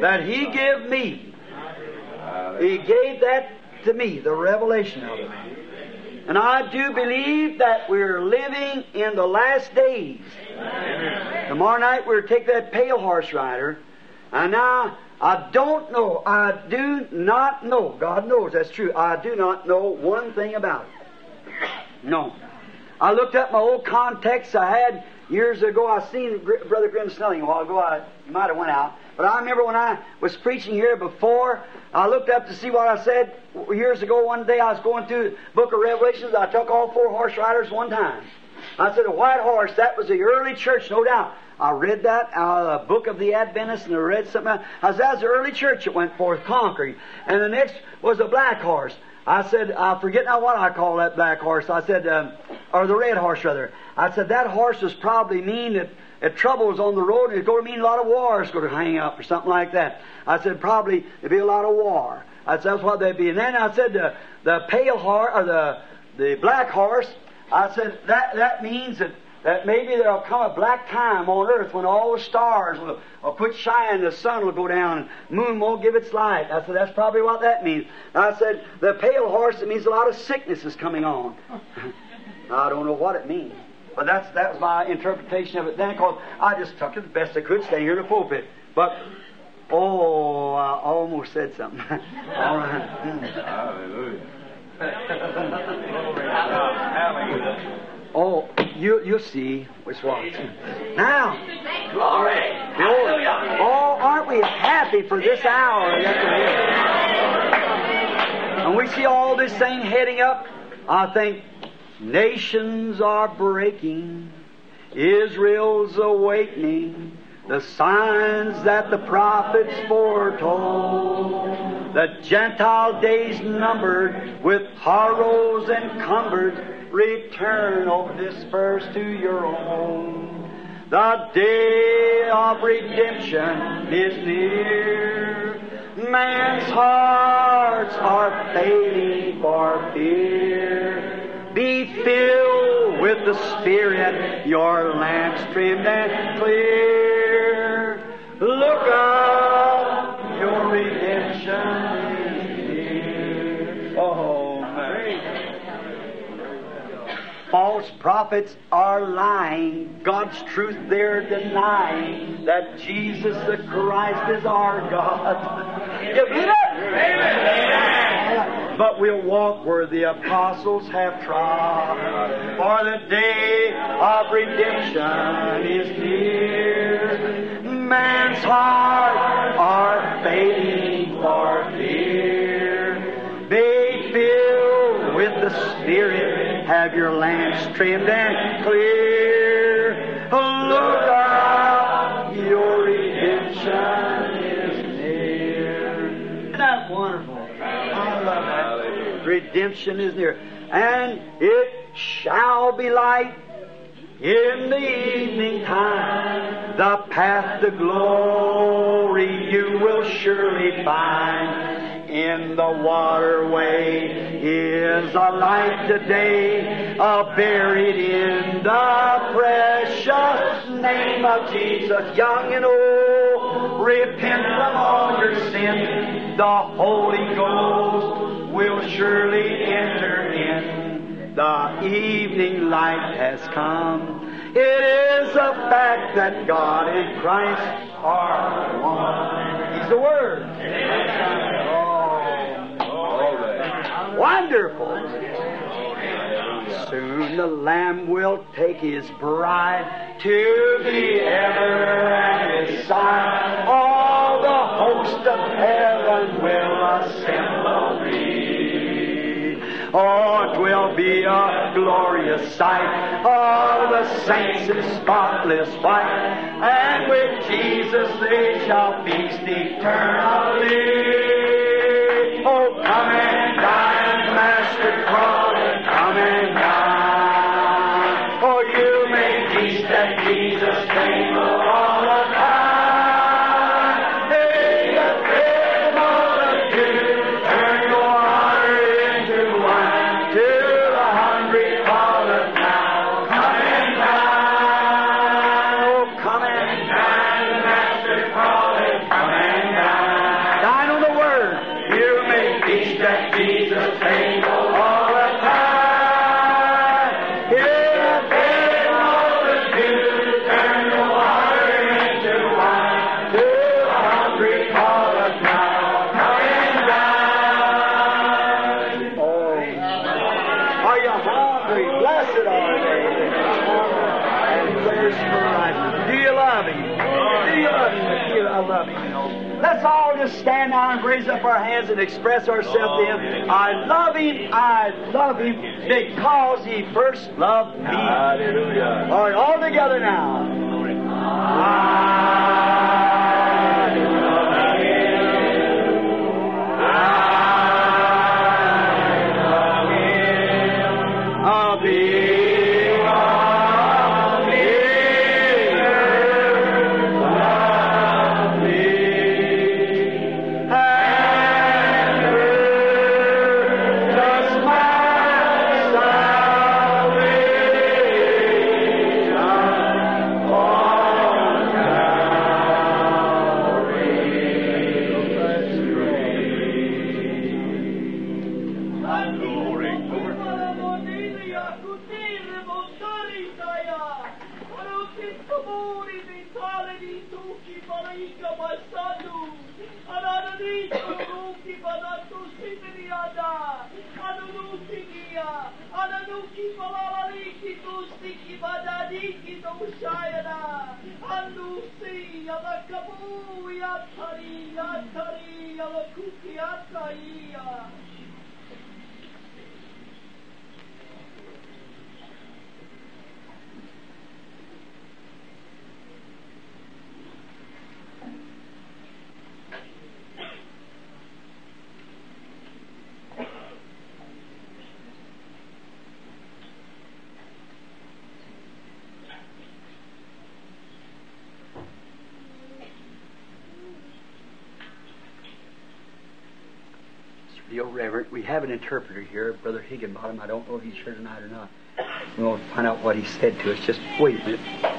that He gave me. He gave that to me, the revelation of it. And I do believe that we're living in the last days. Tomorrow night we're to take that pale horse rider. And now I don't know, I do not know, God knows that's true, I do not know one thing about it. No. I looked up my old contexts I had years ago. I seen Brother Graham Snelling a while ago. I he might have went out. But I remember when I was preaching here before, I looked up to see what I said years ago. One day I was going through the book of Revelations. I took all four horse riders one time. I said, a white horse, that was the early church, no doubt. I read that out of the book of the Adventists and I read something else. I said, that's the early church that went forth conquering. And the next was a black horse. I said, I forget now what I call that black horse. I said, um, or the red horse rather. I said, that horse is probably mean that trouble was on the road, and it's going to mean a lot of war is going to hang up or something like that. I said, probably there'd be a lot of war. I said, that's what they'd be. And then I said, the, the pale horse, or the, the black horse, I said, that, that means that, that maybe there'll come a black time on earth when all the stars will, will quit shining, the sun will go down, and moon won't give its light. I said, that's probably what that means. I said, the pale horse, it means a lot of sickness is coming on. I don't know what it means. But that's, that was my interpretation of it then, because I just took it the best I could, stay here in the pulpit. But, oh, I almost said something. All right. Mm. Hallelujah. Oh, you, you'll see which one. Now, Glory. Glory. Oh, aren't we happy for this hour that we're here? And we see all this thing heading up. I think nations are breaking. Israel's awakening. the signs that the prophets foretold. The Gentile days numbered with horrors encumbered, return, O dispersed to your own. The day of redemption is near. Man's hearts are failing for fear. Be filled with the Spirit, your lamps trimmed and clear. Look up, your redemption False prophets are lying. God's truth they're denying that Jesus the Christ is our God. You get it? Amen. But we'll walk where the apostles have trod. For the day of redemption is near. Man's heart are fading for fear. Be filled with the Spirit. Have your lamps trimmed and clear. Oh, Look up, your redemption is near. Isn't that wonderful? I love that. Redemption is near. And it shall be light in the evening time. The path to glory you will surely find. In the waterway is a light today, uh, buried in the precious name of Jesus, young and old. Repent from all your sin. The Holy Ghost will surely enter in. The evening light has come. It is a fact that God and Christ are one. He's the Word. Oh, wonderful. Soon the Lamb will take his bride to the ever at his side. All the host of heaven will assemble thee. Oh, it will be a glorious sight. All the saints in spotless white. And with Jesus they shall feast eternally. Oh, come hands and express ourselves to Him. Oh, I love Him. I love Him because He first loved me. Hallelujah. All right, all together now. Have an interpreter here, Brother Higginbottom. I don't know if he's here tonight or not. We'll find out what he said to us. Just wait a minute.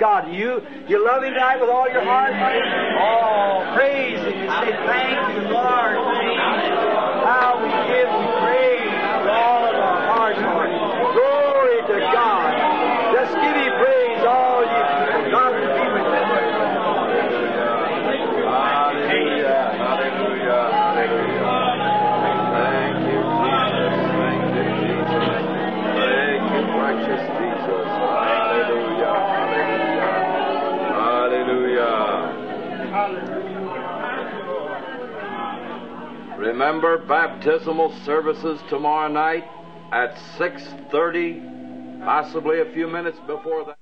God. You you love Him tonight with all your heart. Remember baptismal services tomorrow night at 6:30, possibly a few minutes before that.